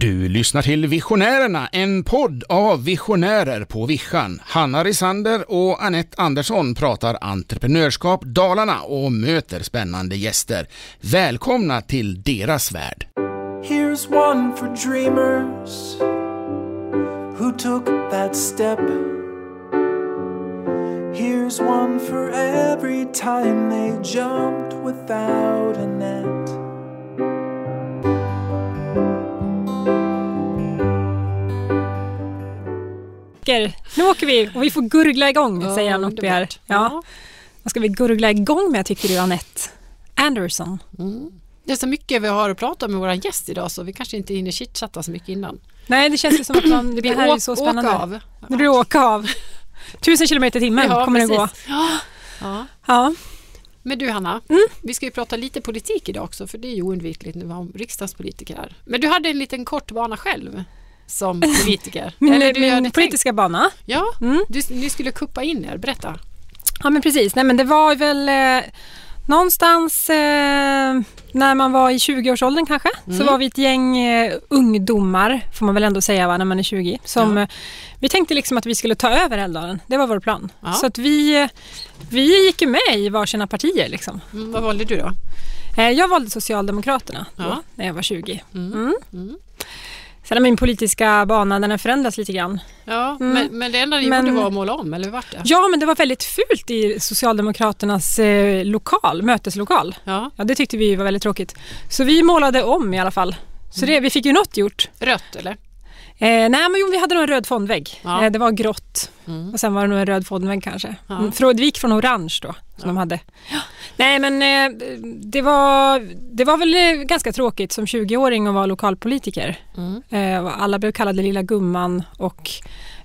Du lyssnar till Visionärerna, en podd av visionärer på Vischan. Hanna Risander och Annette Andersson pratar entreprenörskap Dalarna och möter spännande gäster. Välkomna till deras värld. Here's one for dreamers who took that step. Here's one for every time they jumped without a net. Nu åker vi och vi får gurgla igång, Ja, säger han uppe här. Ja. Vad ska vi gurgla igång med tycker du Anette Anderson? Mm. Det är så mycket vi har att prata med vår gäst idag så vi kanske inte hinner chitchatta så mycket innan. Nej, det känns ju som att man, det Vi här är så spännande. åka av. Nu blir det åka av. Tusen kilometer i timmen Ja, kommer det gå. precis. Ja. Ja. Men du Hanna, Mm. vi ska ju prata lite politik idag också för det är ju oundvikligt när vi har riksdagspolitiker här. Men du hade en liten kort bana själv som politiker. Min, Eller du min politiska bana. tänkt- Ja, Mm. du, ni skulle kuppa in er, berätta. Ja men precis, nej men det var väl eh, någonstans eh, när man var i 20-årsåldern kanske så Mm. var vi ett gäng eh, ungdomar får man väl ändå säga va, när man är 20 som Ja. eh, vi tänkte liksom att vi skulle ta över Älvdalen. Det var vår plan. Ja. Så att vi, eh, vi gick ju med i varsina partier liksom. Mm, vad valde du då? Eh, jag valde Socialdemokraterna då, Ja. när jag var 20. Mm. Mm. Sen har min politiska bana den har förändrats lite grann. Ja, Mm. men, men det enda ni Men- gjorde var att måla om, eller hur vart det? Ja men det var väldigt fult i Socialdemokraternas eh, lokal, möteslokal. Ja, Ja, det tyckte vi var väldigt tråkigt. Så vi målade om i alla fall. Så Mm. det, vi fick ju något gjort. rött eller? Eh, nej, men jo, vi hade nog en röd fondvägg. Ja. Eh, det var grått Mm. och sen var det nog en röd fondvägg kanske. Ja. Mm, det gick från orange då, som de hade. Nej, men eh, det, var, det var väl eh, ganska tråkigt som 20-åring att vara lokalpolitiker. Mm. Eh, alla blev kallade lilla gumman och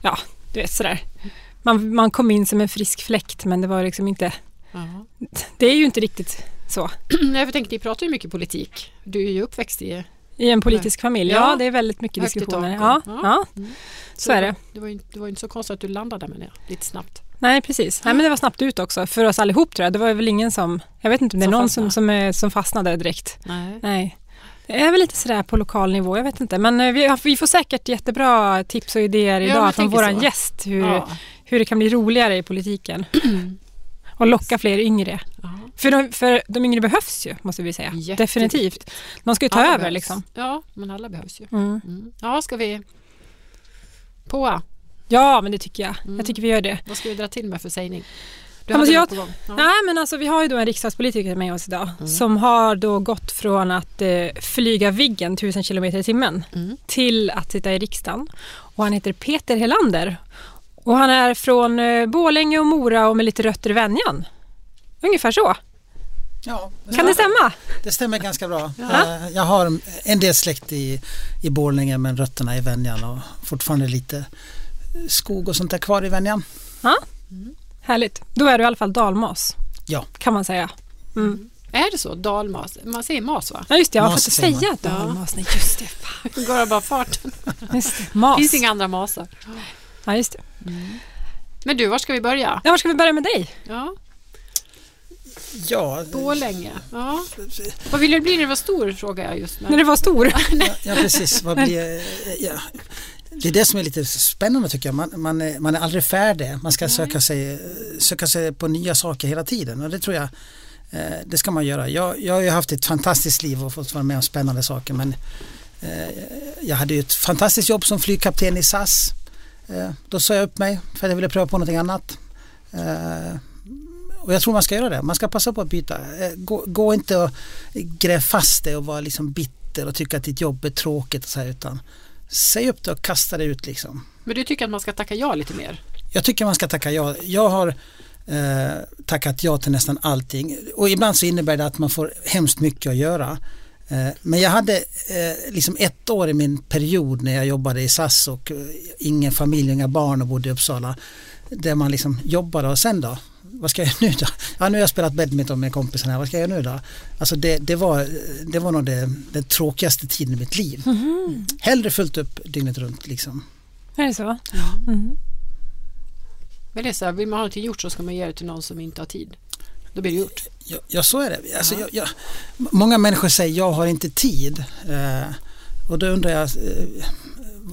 ja, du vet sådär. Man, man kom in som en frisk fläkt men det var liksom inte, Ja. det är ju inte riktigt så. Jag tänkte, ni pratar ju mycket politik. Du är ju uppväxt i I en politisk familj, ja, Ja. det är väldigt mycket Högt diskussioner. Ja, ja. ja. ja, Mm. så är det. Det var, ju, det var inte så konstigt att du landade med det lite snabbt. Nej, precis. Nej, men det var snabbt ut också för oss allihop tror jag. Det var väl ingen som, jag vet inte om det är någon fastnade. som, som, är, som fastnade direkt. Nej. Nej. Det är väl lite sådär på lokal nivå, jag vet inte. Men eh, vi, vi får säkert jättebra tips och idéer Ja, idag jag från vår så. gäst hur, Ja. hur det kan bli roligare i politiken. och locka fler yngre. För de, för de yngre behövs ju, måste vi säga. Jätteviktigt. Definitivt. De ska ju ta Alla över behövs. liksom. Ja, men alla behövs ju. Mm. Mm. Ja, ska vi på? Ja, men det tycker jag. Mm. Jag tycker vi gör det. Vad ska vi dra till med för sägning? Du hade jag-. Ja. Nej, men alltså vi har ju då en riksdagspolitiker med oss idag Mm. som har då gått från att eh, flyga Viggen 1000 km i timmen Mm. till att sitta i riksdagen. Och han heter Peter Helander. Och han är från eh, Borlänge och Mora och med lite rötter i Venjan. Ungefär så. Ja, Kan det stämma? det stämmer ganska bra. Ja. Eh, Jag har en del släkt i, i Borlänge men rötterna i Venjan och fortfarande lite skog och sånt där kvar i Venjan. Härligt. Då är du i alla fall dalmas. Ja. Kan man säga. Mm. Är det så? Dalmas? Man säger mas va? Ja just det, jag inte säger säga dalmas. Nej just det. Fan, Det går av bara farten. Just det. Mas. finns inga andra masar. Ja just det. Men du, var ska vi börja? Ja, var ska vi börja med dig? Ja, Ja, Borlänge. Ja. Vad ville du bli när du var stor, frågar jag just När nu. du var stor. ja precis. Vad blir, ja. Det är det som är lite spännande tycker jag. Man, man, är, man är aldrig färdig. Man ska söka sig, söka sig på nya saker hela tiden och det tror jag eh, det ska man göra. Jag, jag har ju haft ett fantastiskt liv och fått vara med om spännande saker men eh, jag hade ju ett fantastiskt jobb som flygkapten i SAS. Eh, då sa jag upp mig för att jag ville pröva på någonting annat. Eh, och jag tror man ska göra det. Man ska passa på att byta. Eh, Gå, gå inte och gräv fast det och vara liksom bitter och tycka att ditt jobb är tråkigt och så här, utan säg upp det och kasta det ut liksom. Men du tycker att man ska tacka ja lite mer? Jag tycker man ska tacka ja. Jag har eh, tackat ja till nästan allting och ibland så innebär det att man får hemskt mycket att göra. Eh, men jag hade eh, liksom ett år i min period när jag jobbade i SAS och eh, ingen familj, inga barn och bodde i Uppsala där man liksom jobbade och sen då? Vad ska jag göra nu då? Ja, nu har jag spelat badminton med kompisarna, vad ska jag göra nu då? Alltså det, det, var, det var nog det, den tråkigaste tiden i mitt liv. Hellre fullt upp dygnet runt liksom. Är det så? Mm. Men det är så här, vill man ha någonting gjort så ska man ge det till någon som inte har tid. Då blir det gjort. Ja, ja så är det. Alltså, jag, jag, många människor säger jag har inte tid. Eh, och då undrar jag, eh,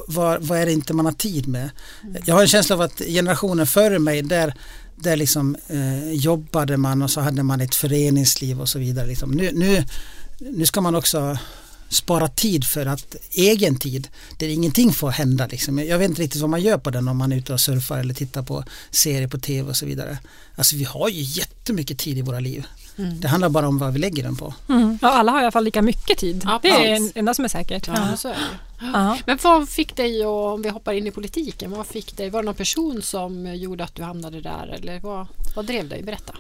vad, vad är det inte man har tid med? Jag har en känsla av att generationen före mig, där, där liksom eh, jobbade man och så hade man ett föreningsliv och så vidare. Liksom. Nu, nu, nu ska man också spara tid för att egen tid, där ingenting får hända. Liksom. Jag vet inte riktigt vad man gör på den om man är ute och surfar eller tittar på serier på tv och så vidare. Alltså vi har ju jättemycket tid i våra liv. Mm. Det handlar bara om vad vi lägger den på. Mm. Ja, alla har i alla fall lika mycket tid. Ja, det är det enda som är säkert. Ja, så är det. Ja. Men vad fick dig, att, om vi hoppar in i politiken, vad fick dig, var det någon person som gjorde att du hamnade där eller vad, vad drev dig? Berätta.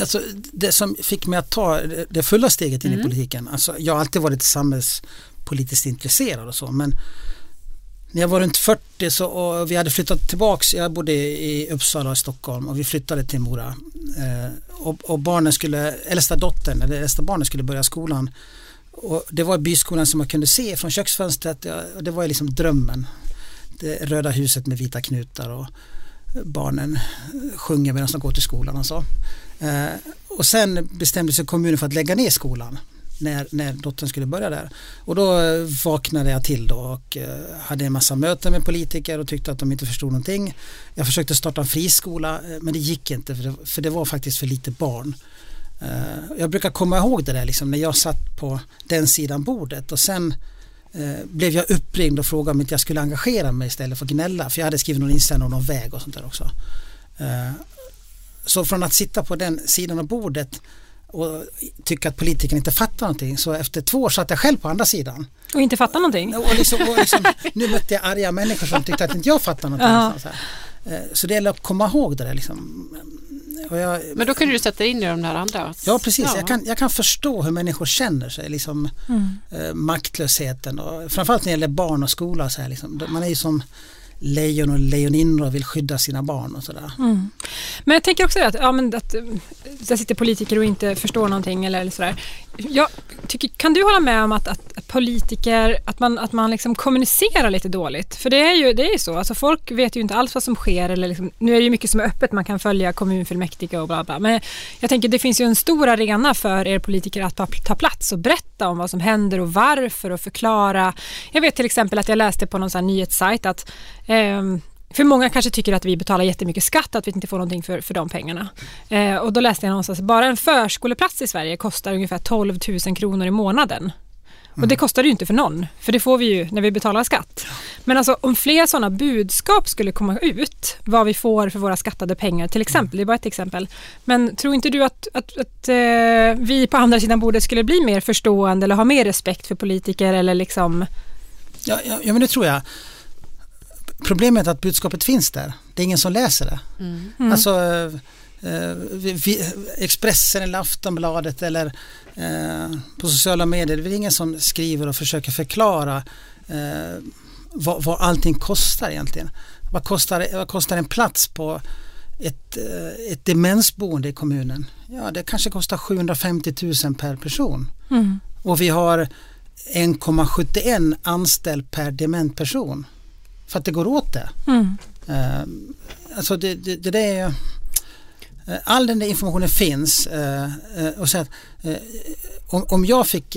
Alltså, det som fick mig att ta det fulla steget in i politiken, alltså, jag har alltid varit samhällspolitiskt intresserad och så men när jag var runt 40 så, och vi hade flyttat tillbaks, jag bodde i Uppsala och Stockholm och vi flyttade till Mora. Eh, och, och barnen skulle, äldsta dottern, eller äldsta barnen skulle börja skolan. Och det var byskolan som man kunde se från köksfönstret ja, och det var liksom drömmen. Det röda huset med vita knutar och barnen sjunger medan de går till skolan och så. Eh, och sen bestämde sig kommunen för att lägga ner skolan när, när dottern skulle börja där. Och då eh, vaknade jag till då och eh, hade en massa möten med politiker och tyckte att de inte förstod någonting. Jag försökte starta en friskola eh, men det gick inte för det, för det var faktiskt för lite barn. Jag brukar komma ihåg det där liksom, när jag satt på den sidan bordet och sen blev jag uppringd och frågade om inte jag skulle engagera mig istället för att gnälla för jag hade skrivit någon insändare om någon väg och sånt där också. Så från att sitta på den sidan av bordet och tycka att politikerna inte fattar någonting så efter två år satt jag själv på andra sidan. Och inte fatta någonting. Och liksom, och liksom, nu mötte jag arga människor som tyckte att inte jag fattade någonting. Ja. Så, här. Eh, så det gäller att komma ihåg det där liksom. Och jag, Men då kunde du sätta in i de där andra? Ja precis, Ja. Jag, kan, jag kan förstå hur människor känner sig, liksom eh, maktlösheten och framförallt när det gäller barn och skola. Så här, liksom. Man är ju som lejon och lejoninnor vill skydda sina barn och sådär. Mm. Men jag tänker också att, ja, men att eh, där sitter politiker och inte förstår någonting eller, eller sådär. Jag tycker, kan du hålla med om att, att, politiker, att man, att man liksom kommunicerar lite dåligt? För det är ju, det är ju så, alltså folk vet ju inte alls vad som sker. Eller liksom, nu är det ju mycket som är öppet, man kan följa kommunfullmäktige och bla bla. Men jag tänker det finns ju en stor arena för er politiker att ta, ta plats och berätta om vad som händer och varför och förklara. Jag vet till exempel att jag läste på någon sån här nyhetssajt att ehm, för många kanske tycker att vi betalar jättemycket skatt, att vi inte får någonting för, för de pengarna. Eh, och då läste jag någonstans att bara en förskoleplats i Sverige kostar ungefär 12 000 kronor i månaden. Och det kostar ju inte för någon, för det får vi ju när vi betalar skatt. Men alltså om fler sådana budskap skulle komma ut, vad vi får för våra skattade pengar till exempel, det är bara ett exempel. Men tror inte du att, att, att eh, vi på andra sidan bordet skulle bli mer förstående eller ha mer respekt för politiker eller liksom... Ja, ja, ja men det tror jag. Problemet är att budskapet finns där. Det är ingen som läser det. Mm. Alltså eh, vi, Expressen eller Aftonbladet eller eh, på sociala medier. Det är ingen som skriver och försöker förklara eh, vad, vad allting kostar egentligen. Vad kostar, vad kostar en plats på ett, eh, ett demensboende i kommunen? Ja, det kanske kostar 750 000 per person. Mm. Och vi har 1,71 anställd per dement person. För att det går åt det. Mm. Eh, alltså det, det, det där är ju- eh, All den där informationen finns eh, och så att, om, jag fick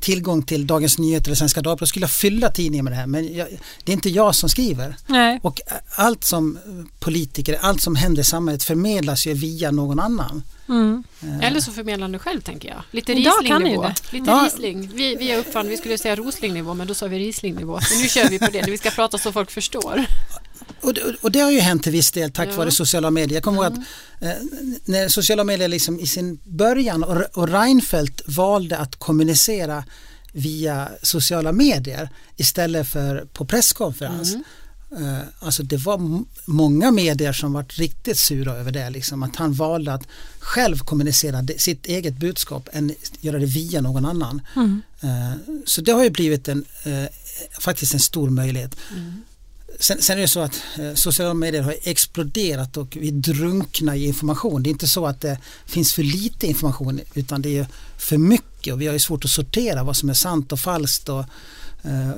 tillgång till Dagens Nyheter eller Svenska Dagbladet skulle jag fylla tidningen med det här men jag, det är inte jag som skriver. Nej. Och allt som politiker, allt som händer i samhället förmedlas ju via någon annan. Mm. Eh, Eller så förmedlar du själv tänker jag. Lite Riesling-nivå. det. Lite Ja. Riesling. Vi, vi är uppfann, vi skulle säga Rosling-nivå men då sa vi Riesling-nivå. Så nu kör vi på det. Vi ska prata så folk förstår. Och det, och det har ju hänt till viss del tack Ja. vare sociala medier. Jag kommer ihåg att eh, när sociala medier liksom i sin början och, och Reinfeldt valde att kommunicera via sociala medier istället för på presskonferens. Eh, alltså det var många medier som var riktigt sura över det, liksom, att han valde att själv kommunicera sitt eget budskap än göra det via någon annan. Eh, så det har ju blivit en, eh, faktiskt en stor möjlighet. Sen, sen är det så att eh, sociala medier har exploderat och vi drunknar i information. Det är inte så att det finns för lite information utan det är för mycket och vi har ju svårt att sortera vad som är sant och falskt och eh,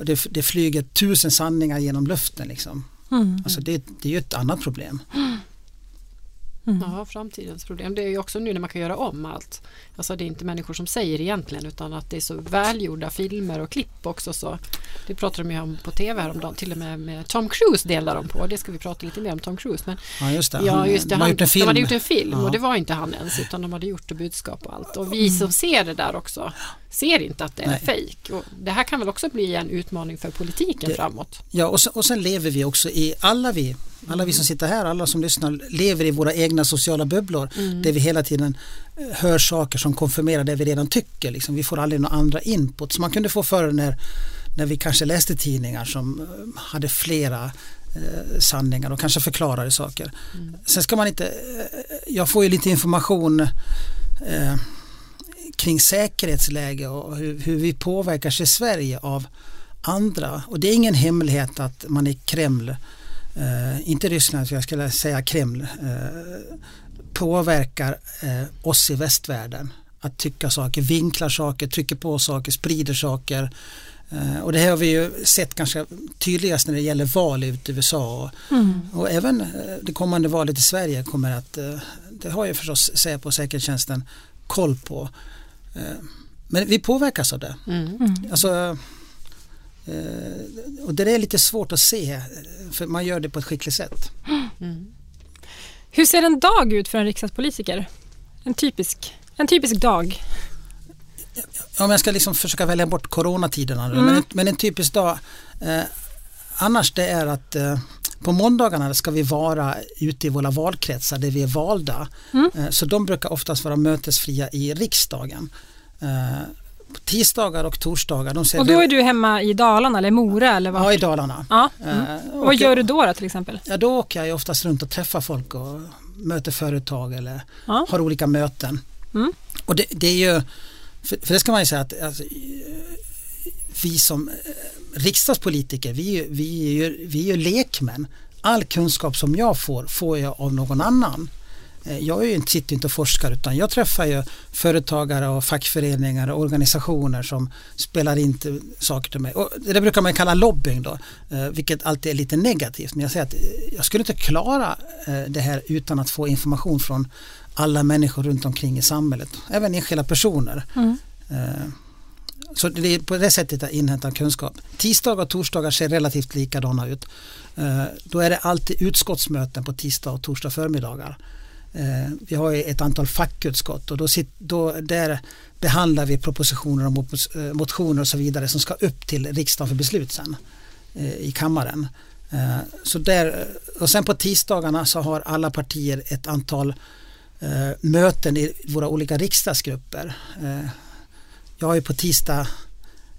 det, det flyger tusen sanningar genom luften liksom. Mm. Alltså det, det är ju ett annat problem. Ja, framtidens problem. Det är ju också nu när man kan göra om allt. Alltså det är inte människor som säger egentligen utan att det är så välgjorda filmer och klipp också. Så det pratade de ju om på tv häromdagen. Till och med med Tom Cruise delar de på. Det ska vi prata lite mer om Tom Cruise. Men Ja, just det. Ja, just det. de Han, film. De hade gjort en film Ja. och det var inte han ens utan de hade gjort det budskap och allt. Och vi som ser det där också ser inte att det är Nej. fejk. Det här kan väl också bli en utmaning för politiken Det- framåt. Ja, och sen, och sen lever vi också i, alla vi, alla vi som sitter här, alla som lyssnar, lever i våra egna sociala bubblor där vi hela tiden eh, hör saker som konfirmerar det vi redan tycker. Liksom. Vi får aldrig några andra input som man kunde få förr när, när vi kanske läste tidningar som eh, hade flera eh, sanningar och kanske förklarade saker. Sen ska man inte, eh, jag får ju lite information eh, kring säkerhetsläge och hur, hur vi påverkas i Sverige av andra. Och det är ingen hemlighet att man i Kreml, eh, inte Ryssland, så jag skulle säga Kreml, eh, påverkar eh, oss i västvärlden. Att tycka saker, vinklar saker, trycker på saker, sprider saker. Eh, och det här har vi ju sett ganska tydligast när det gäller val ute i USA. Och, och även eh, det kommande valet i Sverige kommer att, eh, det har ju förstås Säpo och säkerhetstjänsten koll på. Eh, men vi påverkas av det. Alltså, eh, och det är lite svårt att se eh, för man gör det på ett skickligt sätt. Hur ser en dag ut för en riksdagspolitiker? En typisk, en typisk dag. Om jag ska liksom försöka välja bort coronatiderna nu, men, en, men en typisk dag eh, annars det är att eh, på måndagarna ska vi vara ute i våra valkretsar där vi är valda. Eh, så de brukar oftast vara mötesfria i riksdagen. Tisdagar och torsdagar, Och då är du hemma i Dalarna eller Mora eller vad? ja, i Dalarna. Ja. Eh, Och vad gör du då, då till exempel? Ja, då åker jag oftast runt och träffar folk och möter företag eller Ja. har olika möten. Mm. Och det, det är ju, för, för det ska man ju säga att alltså, vi som eh, riksdagspolitiker, vi, vi, är ju, vi är ju lekmän. All kunskap som jag får, får jag av någon annan. Eh, Jag är ju inte, sitter inte och forskar utan jag träffar ju företagare och fackföreningar och organisationer som spelar in saker till mig. Och det brukar man kalla lobbying då, eh, vilket alltid är lite negativt. Men jag säger att eh, jag skulle inte klara det här utan att få information från alla människor runt omkring i samhället, även enskilda personer. Eh, Så det är på det sättet jag inhämtar kunskap. Tisdagar och torsdagar ser relativt likadana ut. Då är det alltid utskottsmöten på tisdag och torsdag förmiddagar. Eh, Vi har ju ett antal fackutskott och då, sit, då där behandlar vi propositioner och eh, motioner och så vidare som ska upp till riksdagen för beslut sen eh, i kammaren. Eh, Så där, och sen på tisdagarna så har alla partier ett antal eh, möten i våra olika riksdagsgrupper. Eh, jag har ju på tisdag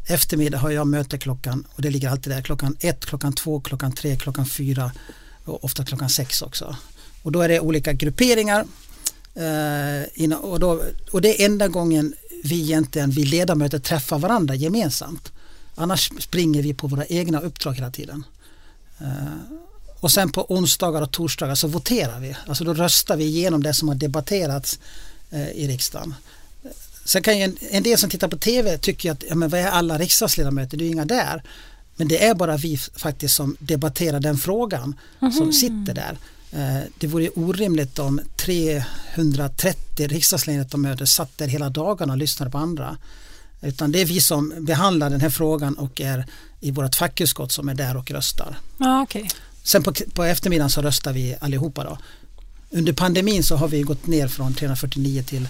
eftermiddag har jag möte klockan och det ligger alltid där klockan ett, klockan två, klockan tre, klockan fyra och ofta klockan sex också. Och då är det olika grupperingar eh, och, då, och det är enda gången vi egentligen, vi ledamöter träffar varandra gemensamt. Annars springer vi på våra egna uppdrag hela tiden. Eh, och sen på onsdagar och torsdagar så voterar vi. Alltså då röstar vi igenom det som har debatterats eh, i riksdagen. Sen kan ju en, en del som tittar på TV tycker att ja, men vad är alla riksdagsledamöter? Det är ju inga där. Men det är bara vi faktiskt som debatterar den frågan som sitter där. Eh, det vore orimligt om 330 riksdagsledamöter satt där hela dagarna och lyssnade på andra. Utan det är vi som behandlar den här frågan och är i vårt fackutskott som är där och röstar. Ja, okej. Sen på, på eftermiddagen så röstar vi allihopa då. Under pandemin så har vi gått ner från 349 till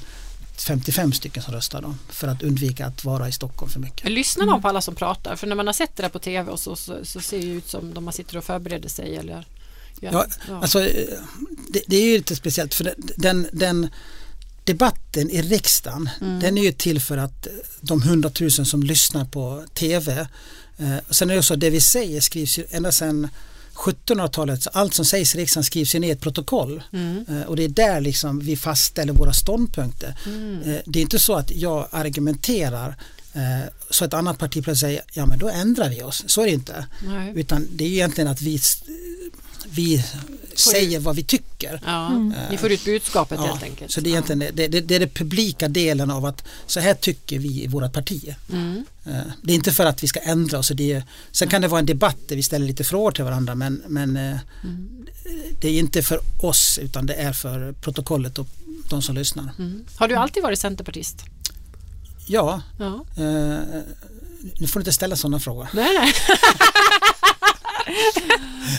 55 stycken som röstar då för att undvika att vara i Stockholm för mycket. Lyssnar man på alla som pratar? För när man har sett det där på TV och så, så, så ser det ut som de man sitter och förbereder sig eller Ja, alltså, eh, det, det är ju lite speciellt för den, den debatten i riksdagen den är ju till för att eh, de hundratusen som lyssnar på TV eh, sen är det så att det vi säger skrivs ju ända sedan 1700-talet så allt som sägs i riksdagen skrivs ju ner i ett protokoll Eh, och det är där liksom vi fastställer våra ståndpunkter. Eh, Det är inte så att jag argumenterar eh, så ett annat parti plötsligt säger ja men då ändrar vi oss. Så är det inte. Nej. Utan det är egentligen att vi, vi säger vad vi tycker. Ja, Mm. Ni får ut budskapet Ja, helt enkelt. Så det är egentligen det, det, det är den publika delen av att så här tycker vi i våra partier. Mm. Eh, Det är inte för att vi ska ändra oss. Det är, sen kan det vara en debatt där vi ställer lite frågor till varandra men, men eh, Mm. det är inte för oss utan det är för protokollet och de som lyssnar. Mm. Har du alltid varit centerpartist? Ja, Ja. eh, nu får du inte ställa sådana frågor. Nej, nej.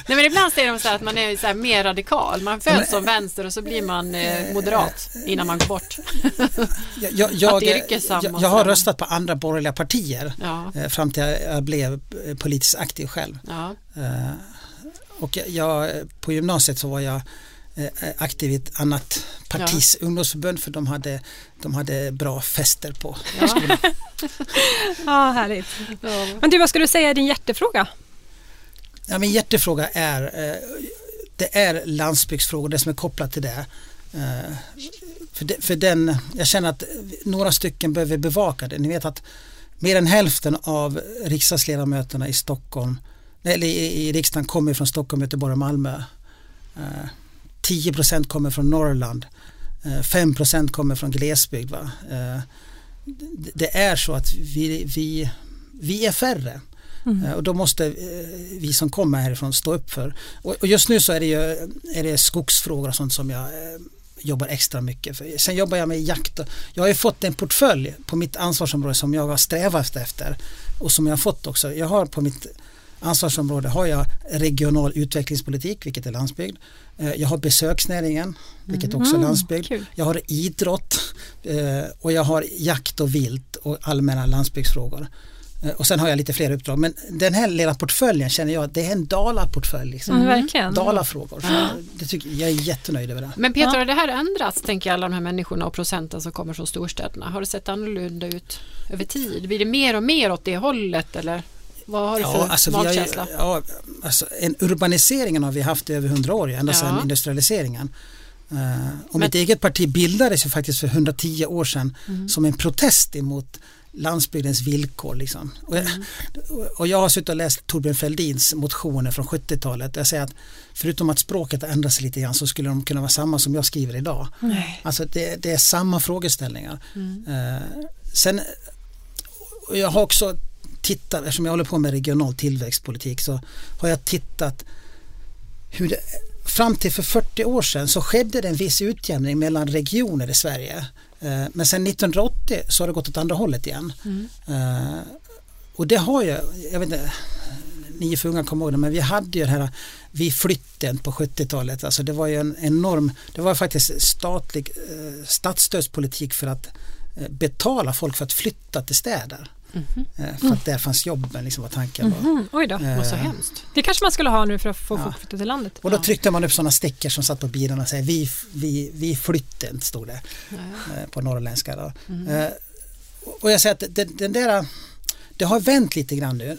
nej men ibland säger de så här att man är så här mer radikal. Man föds som vänster och så blir man eh, moderat innan man går bort. Jag, jag, jag, jag, har röstat på andra borgerliga partier Ja, eh, fram till jag blev eh, politiskt aktiv själv. ja. Och jag- på gymnasiet så var jag aktiv i ett annat partis ungdomsförbund för de hade, de hade bra fester på ja. skolan. Ja, härligt. ja. Men du, vad ska du säga är din hjärtefråga? Ja, min hjärtefråga är, eh, det är landsbygdsfrågor, det som är kopplat till det. Eh, för, det, för den, jag känner att några stycken behöver bevaka det. Ni vet att mer än hälften av riksdagsledamöterna i Stockholm, eller i, i riksdagen kommer från Stockholm, Göteborg och Malmö. Eh, 10 procent kommer från Norrland. 5 procent kommer från glesbygd. Va? Det- Det är så att vi, vi, vi är färre. Eh, Och då måste eh, vi som kommer härifrån stå upp för. Och just nu så är det ju är det skogsfrågor och sånt som jag eh, jobbar extra mycket för. Sen jobbar jag med jakt. Jag har ju fått en portfölj på mitt ansvarsområde som jag har strävat efter och som jag har fått också. Jag har på mitt ansvarsområde har jag regional utvecklingspolitik, vilket är landsbygd. Jag har besöksnäringen, vilket också är landsbygd. kul. Jag har idrott och jag har jakt och vilt och allmänna landsbygdsfrågor. Eh, Och sen har jag lite fler uppdrag. Men den här lilla portföljen känner jag, det är en Dala-portfölj. Liksom. Mm, verkligen. Dalafrågor. Så Det tycker, jag är jättenöjd över det. Men Peter, Ja. har det här ändrats, tänker jag, alla de här människorna och procenten som kommer från storstäderna? Har det sett annorlunda ut över tid? Blir det mer och mer åt det hållet eller vad har du för alltså, vi har ju, magkänsla? ja, alltså, en urbaniseringen har vi haft i över hundra år, ända Ja. sedan industrialiseringen. Uh, och Men- mitt eget parti bildades ju faktiskt för 110 år sedan Mm. som en protest emot landsbygdens villkor. Liksom. Och, jag, Mm. och jag har suttit och läst Torbjörn Fälldins motioner från 70-talet. Jag säger att förutom att språket har ändrats lite grann så skulle de kunna vara samma som jag skriver idag. Nej. Alltså det, det är samma frågeställningar. Mm. Eh, sen, jag har också tittat, eftersom jag håller på med regional tillväxtpolitik så har jag tittat hur det, fram till för 40 år sedan så skedde det en viss utjämning mellan regioner i Sverige. Eh, men sen 1980 så har det gått åt andra hållet igen. Mm. Eh, och det har ju, jag vet inte, ni är för unga kommer ihåg det, men vi hade ju det här vid flytten på 70-talet. Alltså det var ju en enorm, det var faktiskt statlig eh, statsstödspolitik för att betala folk för att flytta till städer. Eh, för att där fanns jobben, liksom vad tanken var. Mm, oj då. Var så Eh, hemskt. Det kanske man skulle ha nu för att få Ja. folk flytta till landet. Och då tryckte man upp sådana stickor som satt på bilarna och säger vi, vi, vi flytten, stod det Ja. eh, på norrländska. Då. Mm. Och jag säger att den, den där, det har vänt lite grann nu.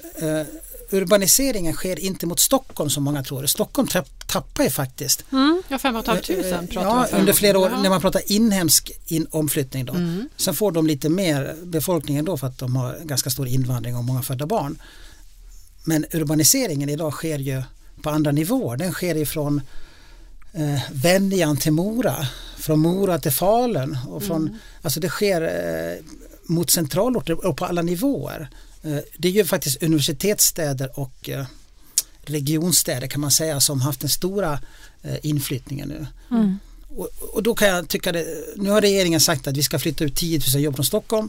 Eh, urbaniseringen sker inte mot Stockholm som många tror. Stockholm tappar ju faktiskt. Mm. Ja, fem och ett halvt tusen Eh, pratar ja, under flera år när man pratar inhemsk in, omflyttning då. Mm. Sen får de lite mer befolkningen då för att de har ganska stor invandring och många födda barn. Men urbaniseringen idag sker ju på andra nivåer. Den sker ifrån eh, Venjan till Mora, från Mora till Falun och från, alltså det sker eh, mot centralorter och på alla nivåer. Eh, det är ju faktiskt universitetsstäder och eh, regionstäder kan man säga som haft den stora eh, inflyttningen nu. Mm. Och, och då kan jag tycka det, nu har regeringen sagt att vi ska flytta ut 10 000 jobb från Stockholm,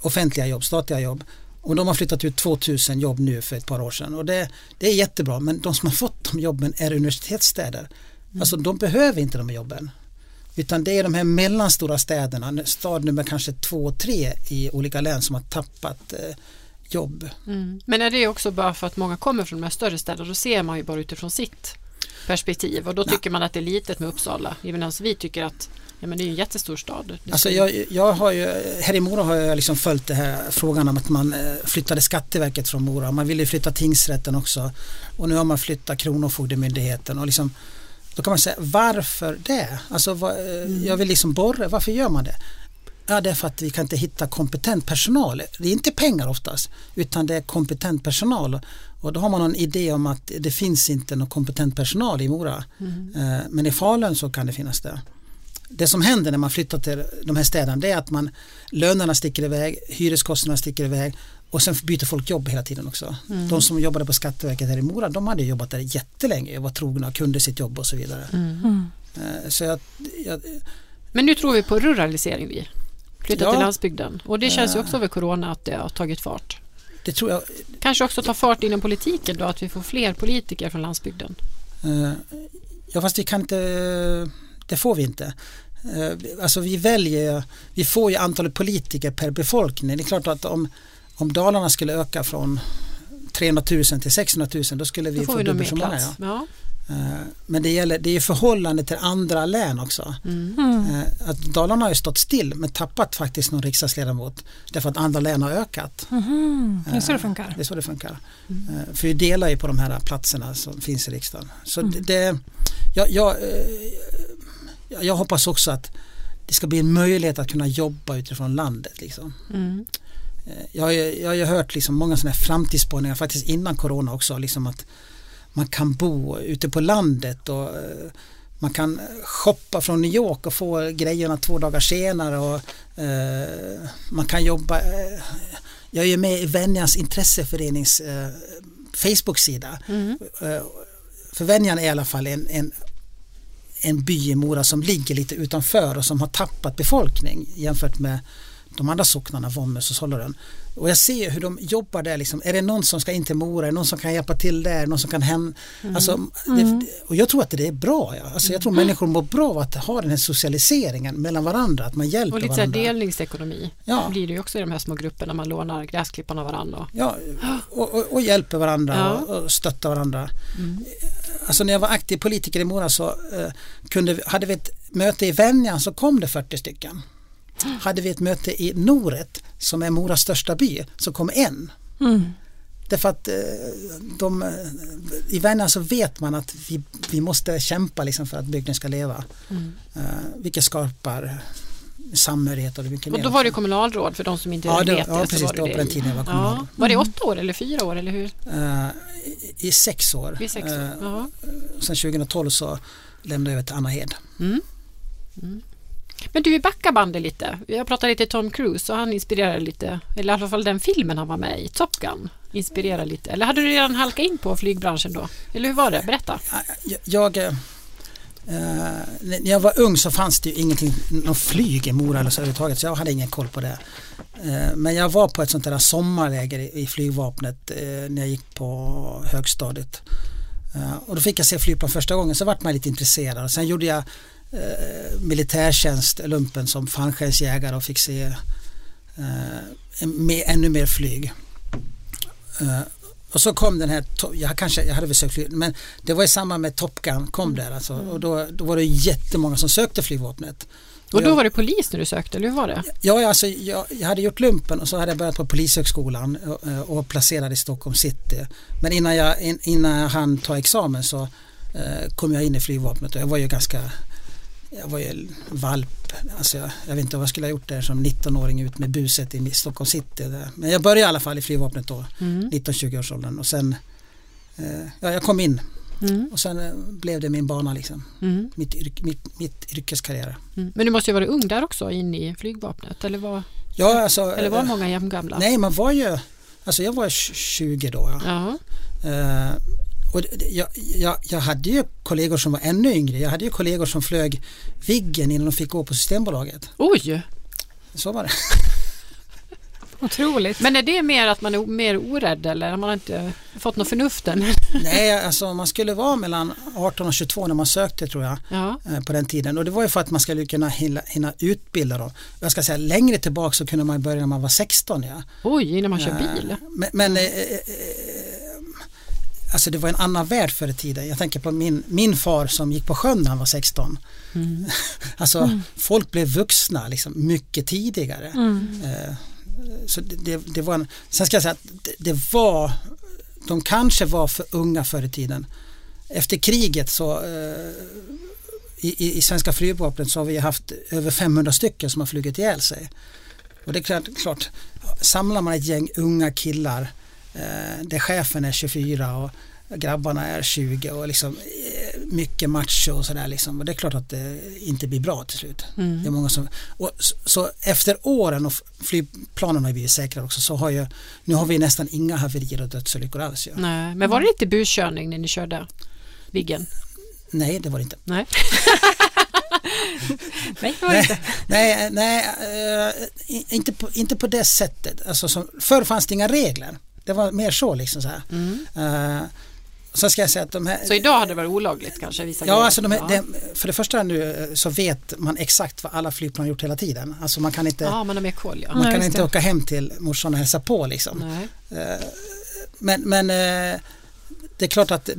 offentliga jobb, statliga jobb. Och de har flyttat ut 2 000 jobb nu för ett par år sedan och det, det är jättebra men de som har fått de jobben är universitetsstäder. Alltså de behöver inte de jobben. Utan det är de här mellanstora städerna, stad nummer kanske två och tre i olika län som har tappat eh, jobb. Mm. Men är det också bara för att många kommer från de här större städerna, då ser man ju bara utifrån sitt perspektiv och då tycker man att det är litet med Uppsala. Medan vi tycker att ja, men det är en jättestor stad. Alltså jag, jag har ju, här i Mora har jag liksom följt det här frågan om att man eh, flyttade Skatteverket från Mora. Man ville flytta tingsrätten också och nu har man flyttat Kronofogdemyndigheten och liksom då kan man säga varför det? Alltså vad, eh, jag vill liksom borra, varför gör man det? Ja, det är för att vi kan inte hitta kompetent personal. Det är inte pengar oftast, utan det är kompetent personal. Och då har man någon idé om att det finns inte någon kompetent personal i Mora. Eh, Men i Falun så kan det finnas det. Det som händer när man flyttar till de här städerna det är att man, lönerna sticker iväg, hyreskostnaderna sticker iväg och sen byter folk jobb hela tiden också. De som jobbade på Skatteverket här i Mora, de hade jobbat där jättelänge, var trogna, kunde sitt jobb och så vidare. Eh, Så jag, jag, Men nu tror vi på ruralisering vi. Flytta Ja. till landsbygden. Och det känns ju också över corona att det har tagit fart. det tror jag, Kanske också ta fart inom politiken då, att vi får fler politiker från landsbygden. Eh, Ja fast vi kan inte, det får vi inte. Eh, Alltså vi väljer, vi får ju antalet politiker per befolkning. Det är klart att om, om Dalarna skulle öka från 300 000 till 600 000 då skulle vi Då få vi dubbelt så många. plats. Ja. Ja. Eh, Men det, gäller, det är förhållande till andra län också. Mm. Eh, Att Dalarna har ju stått still men tappat faktiskt någon riksdagsledamot därför att andra län har ökat. Mhm. Det är så det funkar. Det är så det funkar. Eh, För vi delar ju på de här platserna som finns i riksdagen. Så det, det, jag, jag, eh, jag, jag hoppas också att det ska bli en möjlighet att kunna jobba utifrån landet. Liksom. Mm. Eh, Jag, har ju- jag har ju hört liksom många sådana här framtidsspåningar faktiskt innan corona också. Liksom att man kan bo ute på landet och eh, man kan shoppa från New York och få grejerna två dagar senare och eh, man kan jobba eh, jag är med i Venjans intresseförenings eh, Facebook-sida. Mm. Eh, för Venjan är i alla fall en, en, en by i Mora som ligger lite utanför och som har tappat befolkning jämfört med de andra socknarna, Våmmes och Sollerön. Och jag ser hur de jobbar där. Liksom. Är det någon som ska in till Mora? Är det någon som kan hjälpa till där? Någon som kan hem... Alltså, det, och jag tror att det är bra. Ja. Alltså, jag tror människor mår bra av att ha den här socialiseringen mellan varandra. Att man hjälper Och lite varandra. delningsekonomi. Ja. Blir det ju också i de här små grupperna. Man lånar gräsklipparna av varandra. och- Ja, och, och, och hjälper varandra Ja. och, stöttar varandra. Alltså när jag var aktiv politiker i Mora så eh, kunde, hade vi ett möte i Venjan så kom det 40 stycken. Hade vi ett möte i Noret som är Moras största by så kom en. Därför att eh, de, eh, i Venjan så vet man att vi, vi måste kämpa liksom för att bygden ska leva. Eh, vilket skapar samhörighet och mycket Och då var det kommunalråd för de som inte Ja, det- vet ja, precis, det var på den tiden jag var Ja. kommunalråd. Var det åtta år eller fyra år eller hur? I, I sex år. Vid sex år? Ja. sen 2012 så lämnade jag över till Anna Hed. Men du, vi backar bandet lite. Jag pratade lite Tom Cruise och han inspirerade lite, eller i alla fall den filmen han var med i, Top Gun, inspirerade lite. Eller hade du redan halkat in på flygbranschen då? Eller hur var det? Berätta. Jag, jag, eh, när jag var ung så fanns det ju ingenting, någon flyg i Mora eller så överhuvudtaget så jag hade ingen koll på det. Eh, men jag var på ett sånt där sommarläger i, i flygvapnet eh, när jag gick på högstadiet. Eh, och då fick jag se flygplan första gången så vart man lite intresserad. Sen gjorde jag eh, militärtjänst, lumpen som fallskärmsjägare och fick se eh, mer, ännu mer flyg. Eh, och så kom den här, jag, kanske, jag hade väl sökt flyg, men det var i samband med Top Gun kom där alltså, och då, då var det jättemånga som sökte flygvapnet. Och då var det polis när du sökte, eller hur var det? ja, alltså, jag, jag hade gjort lumpen och så hade jag börjat på Polishögskolan och, eh, och placerad i Stockholm city. Men innan jag, in, innan jag hann ta examen så eh, kom jag in i flygvapnet och jag var ju ganska jag var ju valp, alltså jag, jag vet inte vad jag skulle ha gjort där som 19-åring ut med buset i Stockholm city. Där. Men jag började i alla fall i flygvapnet då, Mm. 19-20 års åldern och sen eh, ja, jag kom in Mm. och sen eh, blev det min bana liksom, Mm. mitt, yrk, mitt, mitt yrkeskarriär. Mm. Men du måste ju vara ung där också, in i flygvapnet, eller var, Ja, alltså, eller var eh, många jämngamla? Nej, man var ju, alltså jag var 20 då. Ja. Ja. Eh, och jag, jag, jag hade ju kollegor som var ännu yngre. Jag hade ju kollegor som flög Viggen innan de fick gå på Systembolaget. Oj! Så var det. Otroligt. Men är det mer att man är mer orädd eller har man inte fått något förnuft än? Nej, alltså man skulle vara mellan 18 och 22 när man sökte tror jag Ja. eh, på den tiden. Och det var ju för att man skulle kunna hinna, hinna utbilda dem. Jag ska säga längre tillbaka så kunde man börja när man var 16. Ja. Oj, innan man kör Eh, bil? Men, men eh, eh, alltså det var en annan värld förr i tiden. Jag tänker på min, min far som gick på sjön när han var 16. Mm. alltså folk blev vuxna liksom mycket tidigare. Mm. Eh, så det, det, det var en, sen ska jag säga att det, det var, de kanske var för unga förr i tiden. Efter kriget så eh, i, i, i svenska flygvapnet så har vi haft över 500 stycken som har flugit ihjäl sig. Och det är klart, klart samlar man ett gäng unga killar eh, där chefen är 24 och grabbarna är 20 och liksom eh, mycket macho och sådär liksom. Och det är klart att det inte blir bra till slut. Mm. Det är många som, och så, så efter åren och flygplanen har blivit säkrare också så har ju, nu har vi nästan inga haverier och dödsolyckor alls ju. Nej, men var det lite buskörning när ni körde Viggen? Nej, det var det inte. Nej. Nej, det var det inte. Nej, nej eh, inte, på, inte på det sättet. Alltså, som, förr fanns det inga regler. Det var mer så liksom så här. Mm. Eh, så ska jag säga att de här... Så idag hade det varit olagligt kanske? Vissa Ja, grejer. alltså de här, ja. det, för det första nu eh, så vet man exakt vad alla flygplan har gjort hela tiden. Alltså man kan inte, ja, man har mer koll ja. man Ja, kan inte det. åka hem till morsan och hälsa på liksom. Nej. Men, men eh, det är klart att eh,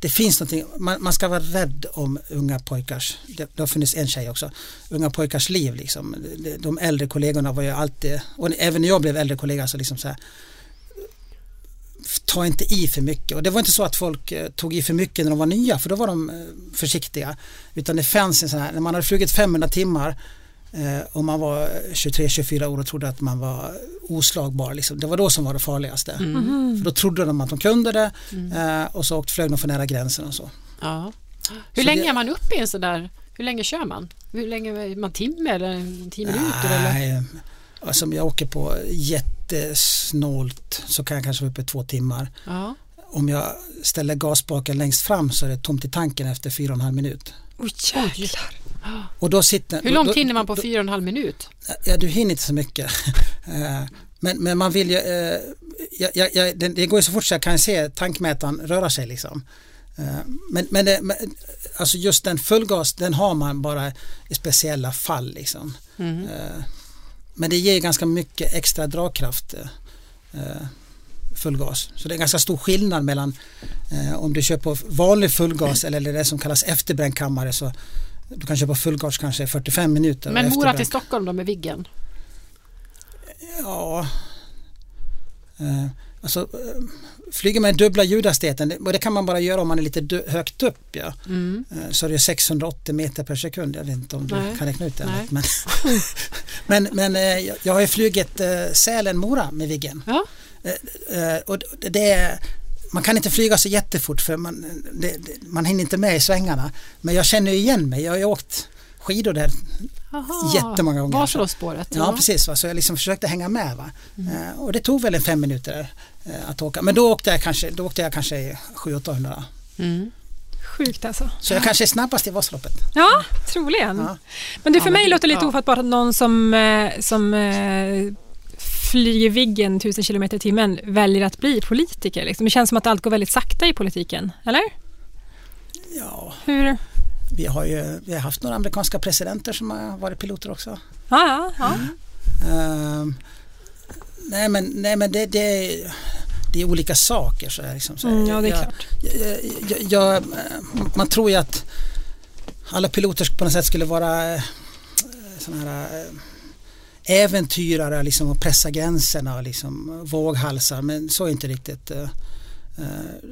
det finns någonting, man, man ska vara rädd om unga pojkars, det, det har funnits en tjej också, unga pojkars liv liksom. De, de äldre kollegorna var ju alltid, och även när jag blev äldre kollega så liksom så här, ta inte i för mycket och det var inte så att folk eh, tog i för mycket när de var nya för då var de eh, försiktiga utan det fanns en sån här, när man hade flugit 500 timmar och man var 23-24 år och trodde att man var oslagbar liksom. det var då som var det farligaste Mm. för då trodde de att de kunde det eh, och så åkte, flög de för nära gränsen och så. Ja. Hur Så länge det- är man uppe i en sån där, hur länge kör man? Hur länge, är man timme eller en tio minuter? Eller? Nej, alltså om jag åker på jättesnålt så kan jag kanske vara uppe i två timmar. Ja. Om jag ställer gasspaken längst fram så är det tomt i tanken efter fyra och en halv minut. Oj, jäklar. Och då sitter, Hur långt då, hinner man på fyra och en halv minut? Ja, du hinner inte så mycket. Eh, men, men man vill ju, eh, jag, jag, det, det går ju så fort så jag kan se tankmätaren röra sig liksom. Eh, Men, men, det, men alltså just den fullgas den har man bara i speciella fall liksom. Mm. Eh, Men det ger ganska mycket extra dragkraft eh, eh, fullgas. Så det är ganska stor skillnad mellan eh, om du kör på vanlig fullgas eller det som kallas efterbrännkammare så du kan köpa fullgas kanske i 45 minuter. Men Mora till Stockholm då med Viggen? Ja, eh, alltså eh, flyger med dubbla ljudhastigheten och det kan man bara göra om man är lite högt upp. Ja. Mm. Eh, Så är det 680 meter per sekund. Jag vet inte om du Nej. kan räkna ut det. Nej. Men, men, men eh, jag- har ju flugit eh, Sälen-Mora med Viggen. Ja. Eh, och det är, man kan inte flyga så jättefort för man, det, det, man hinner inte med i svängarna. Men jag känner ju igen mig. Jag har ju åkt skidor där Aha. Jättemånga gånger. Vasaloppsspåret? Ja, precis, va? så jag liksom försökte hänga med. Va? Eh, och det tog väl en fem minuter eh, att åka. Men då åkte jag kanske, då åkte jag kanske 700-800. Mm. Sjukt alltså. Så jag kanske är snabbast i Vasaloppet. Ja, troligen. Ja. Men du, för Ja, men mig det- låter det lite ja. ofattbart att någon som, eh, som eh, flyger Viggen 1000 km i timmen väljer att bli politiker. Liksom. Det känns som att allt går väldigt sakta i politiken, eller? Ja, Hur? vi har ju vi har haft några amerikanska presidenter som har varit piloter också. Ja, ja, ja. Ehm, nej men, nej, men det, det, det är olika saker. Så här, liksom, så. Mm, ja det är jag, klart. jag, jag, jag, man tror ju att alla piloter på något sätt skulle vara eh, såna här eh, äventyrare liksom, och pressa gränserna och liksom, våghalsar men så är inte riktigt. eh,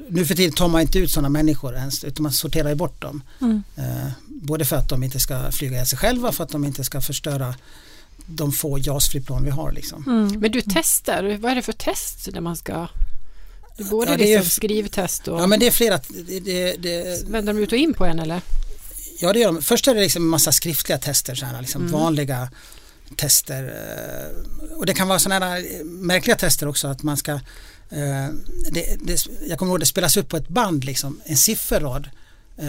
nu för tiden tar man inte ut sådana människor ens utan man sorterar ju bort dem. Mm. Eh, både för att de inte ska flyga ihjäl sig själva för att de inte ska förstöra de få JAS-flygplan vi har. Liksom. Mm. Men du testar, vad är det för test när man ska... Är både Ja, det är ju- liksom skrivtest och... Ja men det är flera, det, det, det, Vänder de ut och in på en eller? Ja det gör de. Först är det liksom en massa skriftliga tester, så här, liksom Mm. vanliga tester. eh, Och det kan vara sådana här eh, märkliga tester också att man ska eh, det, det, Jag kommer ihåg det spelas upp på ett band liksom, en sifferrad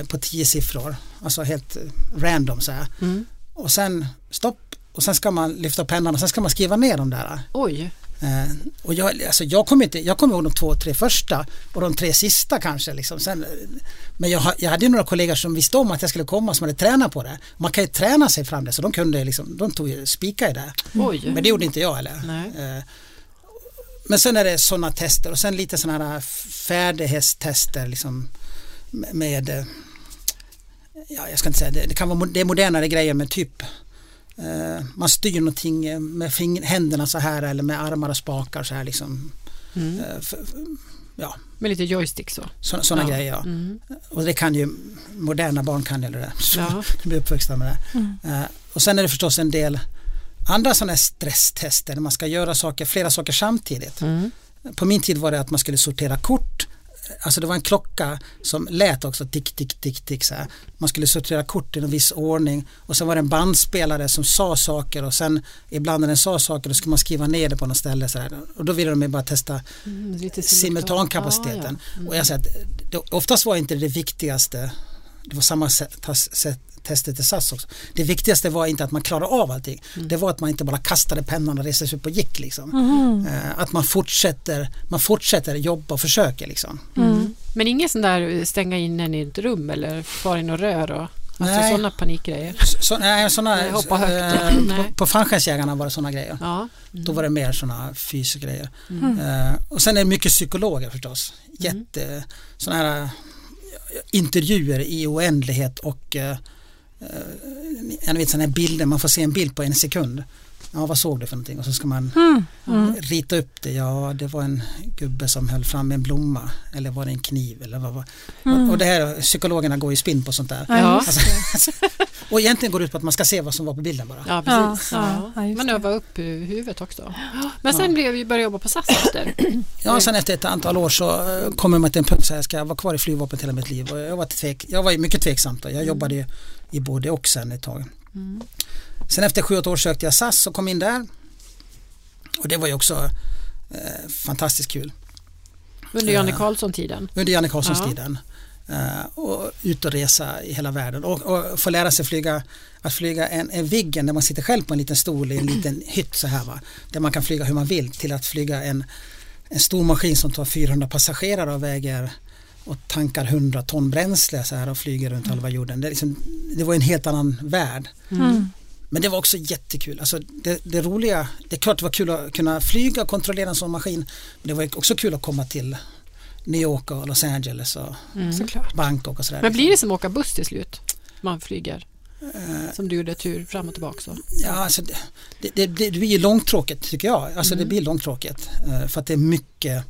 på tio siffror. Alltså helt random så här. Mm. Och sen stopp och sen ska man lyfta pennan och sen ska man skriva ner de där. Oj, Eh, och jag, alltså jag kommer inte, jag kommer ihåg de två, tre första och de tre sista kanske. Liksom. Sen, men jag, jag hade några kollegor som visste om att jag skulle komma som hade tränat på det. Man kan ju träna sig fram det så de kunde liksom, de tog ju spika i det. oj. Men det gjorde inte jag eller. Eh, men sen är det sådana tester och sen lite sådana här färdighetstester liksom med eh, ja, jag ska inte säga det, det kan vara det är modernare grejer med typ man styr någonting med fing- händerna så här eller med armar och spakar så här liksom. Mm. Eh, för- Ja, Med lite joystick så. sådana Ja. grejer. Ja. Mm. Och det kan ju moderna barn kan ju det där. Ja. De blir uppvuxna med det. Eh, Och sen är det förstås en del andra sådana här stresstester man ska göra saker, flera saker samtidigt. Mm. På min tid var det att man skulle sortera kort. Alltså det var en klocka som lät också tick, tick, tick, tick så här. Man skulle sortera kort i en viss ordning och sen var det en bandspelare som sa saker och sen ibland när den sa saker då skulle man skriva ner det på något ställe så här. Och då ville de ju bara testa Mm, simultankapaciteten. Ja, ja. Och jag säger att det, oftast var inte det viktigaste, det var samma sätt, sätt, testet i SAS också. Det viktigaste var inte att man klarade av allting. Mm. Det var att man inte bara kastade pennan och reste sig upp och gick liksom. Eh, att man fortsätter, man fortsätter jobba och försöker liksom. Mm. Men ingen sån där stänga in en i ett rum eller fara in och rör och alltså Nej. sådana panikgrejer. Så, så, nej, såna, Nej, hoppa högt. eh, Nej. på, på fallskärmsjägarna var det sådana grejer. Ja. Då var det mer sådana fysiska grejer. Mm. Eh, och sen är det mycket psykologer förstås. Jätte, sådana här eh, intervjuer i oändlighet och eh, eh, jag vet sådana här bilder, man får se en bild på en sekund. Ja, vad såg du för någonting? Och så ska man Mm. rita upp det. Ja, det var en gubbe som höll fram en blomma. Eller var det en kniv? Eller vad var och, och det här, psykologerna går ju spinn på sånt där. Ja, just Alltså, och egentligen går det ut på att man ska se vad som var på bilden bara. Ja, precis. Ja, Ja, Man övar upp huvudet också. Men sen blev vi började jobba på SAS efter. Ja, sen efter ett antal år så kommer man till en punkt så här, ska jag vara kvar i flygvapnet hela mitt liv? Och jag var, tvek, jag var ju mycket tveksam då. Jag jobbade ju i både och sen ett tag. Sen efter sju åtta år sökte jag SAS och kom in där. Och det var ju också eh, fantastiskt kul. Under Janne Ja. Carlsson-tiden. Under Janne Carlssons Ja. tiden. Eh, och ut och resa i hela världen och, och få lära sig flyga att flyga en, en Viggen där man sitter själv på en liten stol i en liten hytt så här va. Där man kan flyga hur man vill till att flyga en, en stor maskin som tar 400 passagerare och väger och tankar 100 ton bränsle så här och flyger runt halva jorden. Det, liksom, det var en helt annan värld. Mm. Men det var också jättekul. Alltså det, det roliga, det är klart det var kul att kunna flyga och kontrollera en sån maskin. Men det var också kul att komma till New York och Los Angeles och Såklart. Bangkok och sådär. Men blir det som att åka buss till slut? Man flyger. Som du gjorde tur fram och tillbaka så. Ja, alltså det, det, det, det blir långtråkigt tycker jag. Alltså det blir långtråkigt. eh, För att det är mycket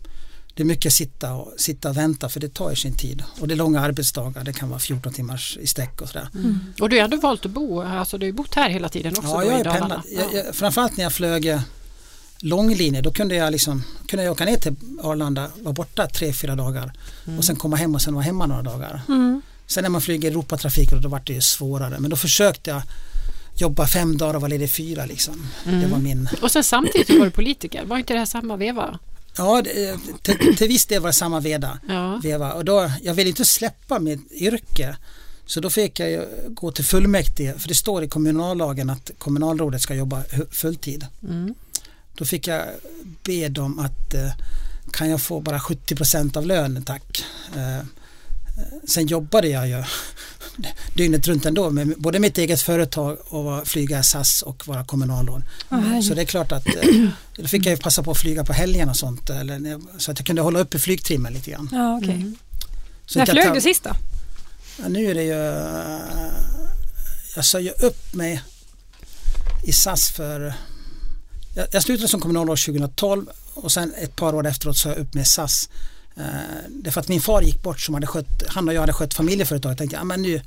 det är mycket sitta och, sitta och vänta för det tar ju sin tid. Och det är långa arbetsdagar, det kan vara 14 timmars i sträck och sådär. Och du har ändå valt att bo, alltså du har ju bott här hela tiden också Ja, då jag i Dalarna. Jag, jag, framförallt när jag flög eh, långlinje, då kunde jag liksom kunde jag åka ner till Arlanda, vara borta tre, fyra dagar och sen komma hem och sen vara hemma några dagar. Mm. Sen när man flyger Europatrafik då var det ju svårare, men då försökte jag jobba fem dagar och vara ledig fyra liksom. Det var min Och sen samtidigt var du politiker, var inte det här samma veva? Ja, det, till, till viss del var det samma veda, Ja. veva och då, jag ville inte släppa mitt yrke så då fick jag gå till fullmäktige för det står i kommunallagen att kommunalrådet ska jobba fulltid. Mm. Då fick jag be dem att eh, kan jag få bara 70% av lönen tack. Sen jobbade jag ju dygnet runt ändå med både mitt eget företag och flyga SAS och vara kommunalråd. Herregud. så det är klart att eh, då fick jag ju passa på att flyga på helgerna och sånt eller, så att jag kunde hålla uppe flygtrimmen lite grann. Ja, okej. Mm. Så När flög tar- du sist då? Ja, nu är det ju... Jag sa ju upp mig i SAS för... Jag, jag slutade som kommunalråd 2012 och sen ett par år efteråt sa jag upp mig i SAS. Uh, därför att min far gick bort som hade skött, han och jag hade skött familjeföretag. Jag tänkte, ja men nu,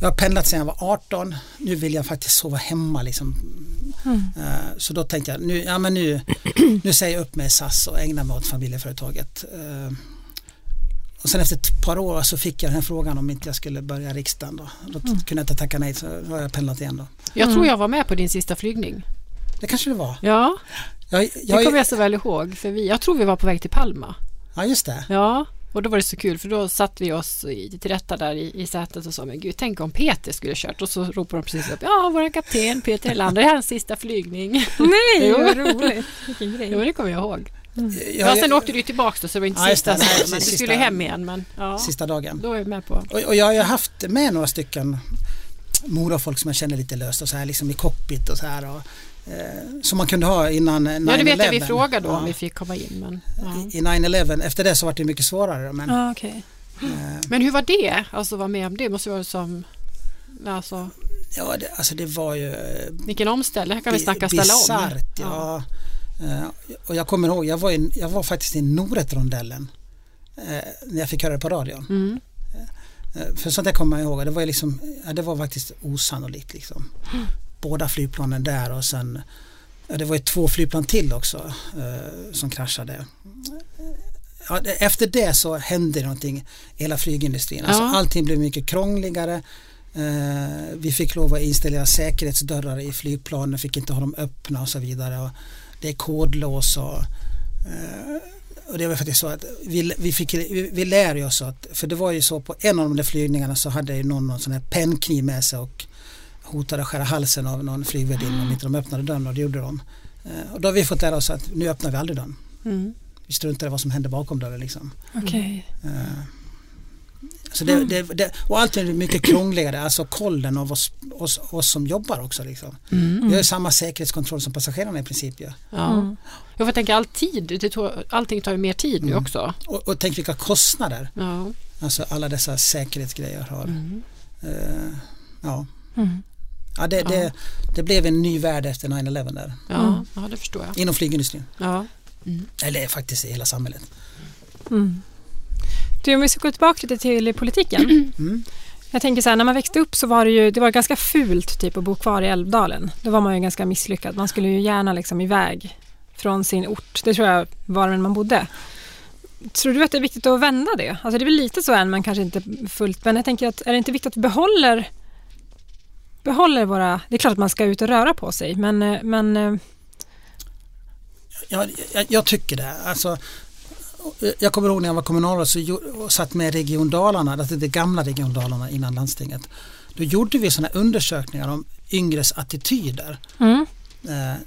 jag har pendlat sedan jag var 18, nu vill jag faktiskt sova hemma liksom. Eh, så då tänkte jag, nu, ja men nu, nu säger jag upp mig i SAS och ägnar mig åt familjeföretaget. Eh, och sen efter ett par år så fick jag den här frågan om inte jag skulle börja riksdagen då. Då kunde jag inte tacka nej så har jag pendlat igen då. Jag tror jag var med på din sista flygning. Det kanske det var. Ja, Jag, det jag, kommer jag så väl ihåg. För vi, jag tror vi var på väg till Palma. Ja just det. Ja, och då var det så kul för då satt vi oss i, till rätta där i, i sätet och sa men gud, tänk om Peter skulle kört och så ropade de precis upp ja, vår kapten Peter Helander, det är hans sista flygning. Nej, vad roligt. Vilken grej. Jo, det kommer jag ihåg. Jag, Ja, sen åkte du tillbaka då så det var inte Ja, sista. Nej, men du skulle hem igen. Men ja, Sista dagen. då är jag med på. Och, och jag har ju haft med några stycken Mora-folk som jag känner lite löst och så här liksom i cockpit och så här. Och, som man kunde ha innan 9-11. Ja, det vet jag vi frågade då Ja. om vi fick komma in. Men, ja. I 9-11. Efter det så var det mycket svårare. Men, Ja, okej. eh, men hur var det? Alltså vara med om det? måste vara som Alltså, ja, det, alltså det var ju vilken omställning. Här kan vi snacka ställa om. bisarrt, ja. Eh, och jag kommer ihåg, jag var, i, jag var faktiskt i Noretrondellen eh, när jag fick höra det på radion. Mm. Eh, För sånt där kommer jag ihåg. Det var, liksom, ja, det var faktiskt osannolikt. Liksom. Båda flygplanen där och sen ja, det var ju två flygplan till också eh, som kraschade. Ja, efter det så hände någonting i hela flygindustrin. Alltså, Ja. Allting blev mycket krångligare. Eh, vi fick lov att installera säkerhetsdörrar i flygplanen, fick inte ha dem öppna och så vidare. Och det är kodlås och eh, och det var faktiskt så att vi, vi, fick, vi, vi lär oss att, för det var ju så på en av de där flygningarna så hade ju någon någon sån här pennkniv med sig och hotade att skära halsen av någon flygvärdinna om inte de öppnade dörren och det gjorde de. Eh, Och då har vi fått lära oss att nu öppnar vi aldrig dörren. Mm. Vi struntar i vad som händer bakom dörren liksom. Okej. Eh, Så det, det, det, och allt är mycket krångligare, alltså kollen av oss, oss, oss som jobbar också. Liksom. Mm. Vi har samma säkerhetskontroll som passagerarna i princip. Ja. Ja. Mm. Jag får tänka all tid, det tog, allting tar ju mer tid nu Mm. också. Och, och tänk vilka kostnader Ja. alltså alla dessa säkerhetsgrejer har. Mm. Eh, ja. Mm. Ja, det, det, det blev en ny värld efter 9-11 där, Ja, Mm. ja, det förstår jag. inom flygindustrin. Ja. Eller faktiskt i hela samhället. Mm. Du, om vi ska gå tillbaka lite till politiken. Mm. Jag tänker så här, när man växte upp så var det ju det var ganska fult typ att bo kvar i Älvdalen. Då var man ju ganska misslyckad. Man skulle ju gärna liksom iväg från sin ort. Det tror jag var man bodde. Tror du att det är viktigt att vända det? Alltså det är väl lite så än, men kanske inte fullt. Men jag tänker att är det inte viktigt att vi behåller behåller våra... Det är klart att man ska ut och röra på sig, men, eh, men eh, Ja, jag, jag tycker det. Alltså, jag kommer ihåg när jag var kommunalråd så och satt med Region Dalarna, alltså det gamla Region Dalarna innan landstinget. Då gjorde vi sådana undersökningar om yngres attityder. mm, Eh,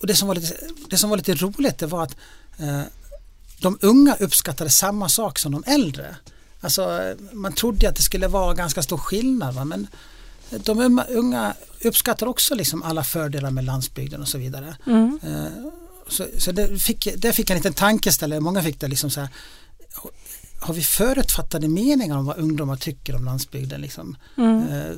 och det som, var lite, det som var lite roligt det var att eh, de unga uppskattade samma sak som de äldre. Alltså eh, man trodde att det skulle vara ganska stor skillnad va? men de unga- uppskattar också liksom alla fördelar med landsbygden och så vidare. mm, Eh, Så, så det, fick, det fick en liten tankeställare, många fick det liksom så här har vi förutfattade meningar om vad ungdomar tycker om landsbygden? Liksom? mm, Eh,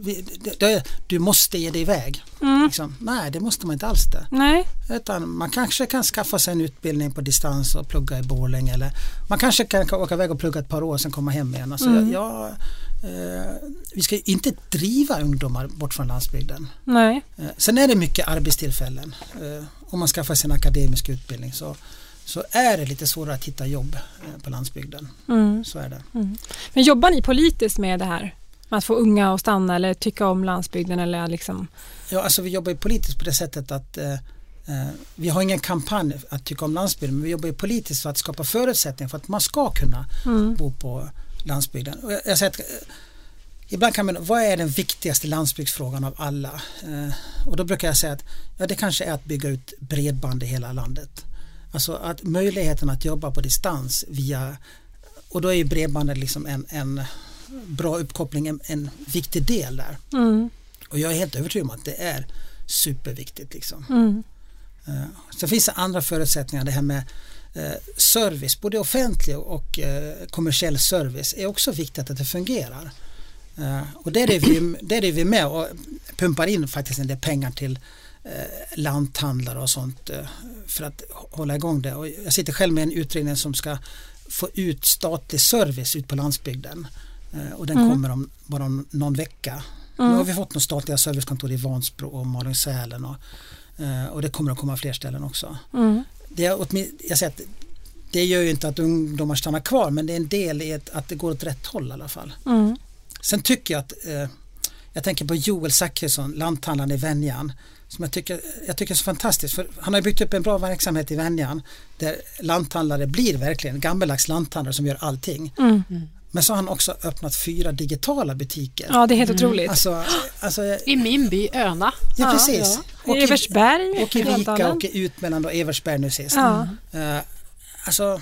vi, det, du måste ge dig iväg. mm. Liksom. Nej, det måste man inte alls det. Nej, Utan man kanske kan skaffa sig en utbildning på distans och plugga i Borlänge eller man kanske kan åka iväg och plugga ett par år och sen komma hem igen. Alltså, Mm. jag, vi ska inte driva ungdomar bort från landsbygden. nej. Eh, Sen är det mycket arbetstillfällen. Eh, Om man skaffar sig en akademisk utbildning så, så är det lite svårare att hitta jobb eh, på landsbygden. Mm. Så är det. Men jobbar ni politiskt med det här? Att få unga att stanna eller tycka om landsbygden eller liksom... Ja, alltså vi jobbar ju politiskt på det sättet att eh, eh, vi har ingen kampanj att tycka om landsbygden men vi jobbar ju politiskt för att skapa förutsättningar för att man ska kunna Mm. bo på landsbygden. Och jag, jag säger att, eh, ibland kan man, vad är den viktigaste landsbygdsfrågan av alla? Eh, och då brukar jag säga att ja, det kanske är att bygga ut bredband i hela landet. Alltså att möjligheten att jobba på distans via och då är ju bredbandet liksom en, en bra uppkoppling en, en viktig del där. Mm. Och jag är helt övertygad om att det är superviktigt. Liksom. Mm. Eh, Sen finns det andra förutsättningar, det här med service, både offentlig och eh, kommersiell service är också viktigt att det fungerar. Eh, Och där är vi, där är vi med och pumpar in faktiskt en del pengar till eh, lanthandlare och sånt eh, för att hålla igång det. Och jag sitter själv med en utredning som ska få ut statlig service ut på landsbygden. Eh, Och den Mm. kommer om bara någon vecka. Nu har vi fått några statliga servicekontor i Vansbro och Malung-Sälen och, eh, och det kommer att komma fler ställen också. Mm. Det, jag säger att det gör ju inte att ungdomar stannar kvar men det är en del i att det går åt rätt håll i alla fall. Mm. Sen tycker jag att, eh, jag tänker på Joel Zachrisson, lanthandlaren i Venjan, som jag tycker, jag tycker är så fantastiskt för han har byggt upp en bra verksamhet i Venjan där lanthandlare blir verkligen gammeldags lanthandlare som gör allting. Mm. Men så har han också öppnat fyra digitala butiker. Ja, det är helt otroligt. Alltså, alltså, I min by Öna. ja Ja, precis. Och Eversberg, och i Vika Älvdalen. och ut mellan då Eversberg nu sist. Ja. Eh, alltså,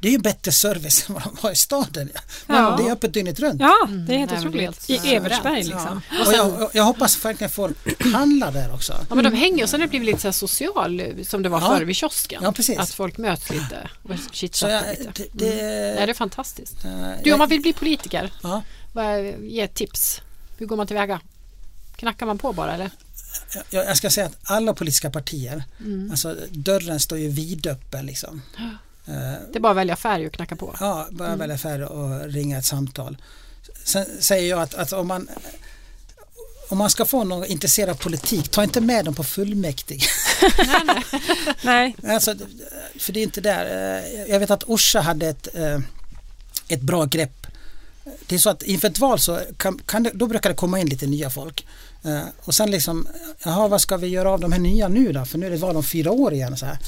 det är ju bättre service än vad de har i staden. Ja. Det är öppet dygnet runt. ja, det är helt Mm, otroligt. I. Eversberg liksom. Och jag, och jag hoppas verkligen folk handlar där också. Ja, men de hänger och sen har det blivit lite så här social som det var Ja. förr vid kiosken. Ja, precis. Att folk möts lite och chitchattar lite. det, det, Nej, det är fantastiskt. eh, Du, om man vill bli politiker, ja. ge ett tips. Hur går man tillväga? Knackar man på bara eller? Jag, jag ska säga att alla politiska partier, Mm. alltså dörren står ju vidöppen liksom. Eh, Det är bara att välja färg och knacka på. Ja, bara Mm. välja färre och ringa ett samtal. Sen säger jag att, att om man om man ska få någon intresserad av politik, ta inte med dem på fullmäktige. Nej. Alltså, för det är inte där. Eh, Jag vet att Orsa hade ett, eh, ett bra grepp. Det är så att inför ett val så kan, kan det, då brukar det komma in lite nya folk. Eh, Och sen liksom, jaha vad ska vi göra av de här nya nu då? För nu är det val om fyra år igen. Så här.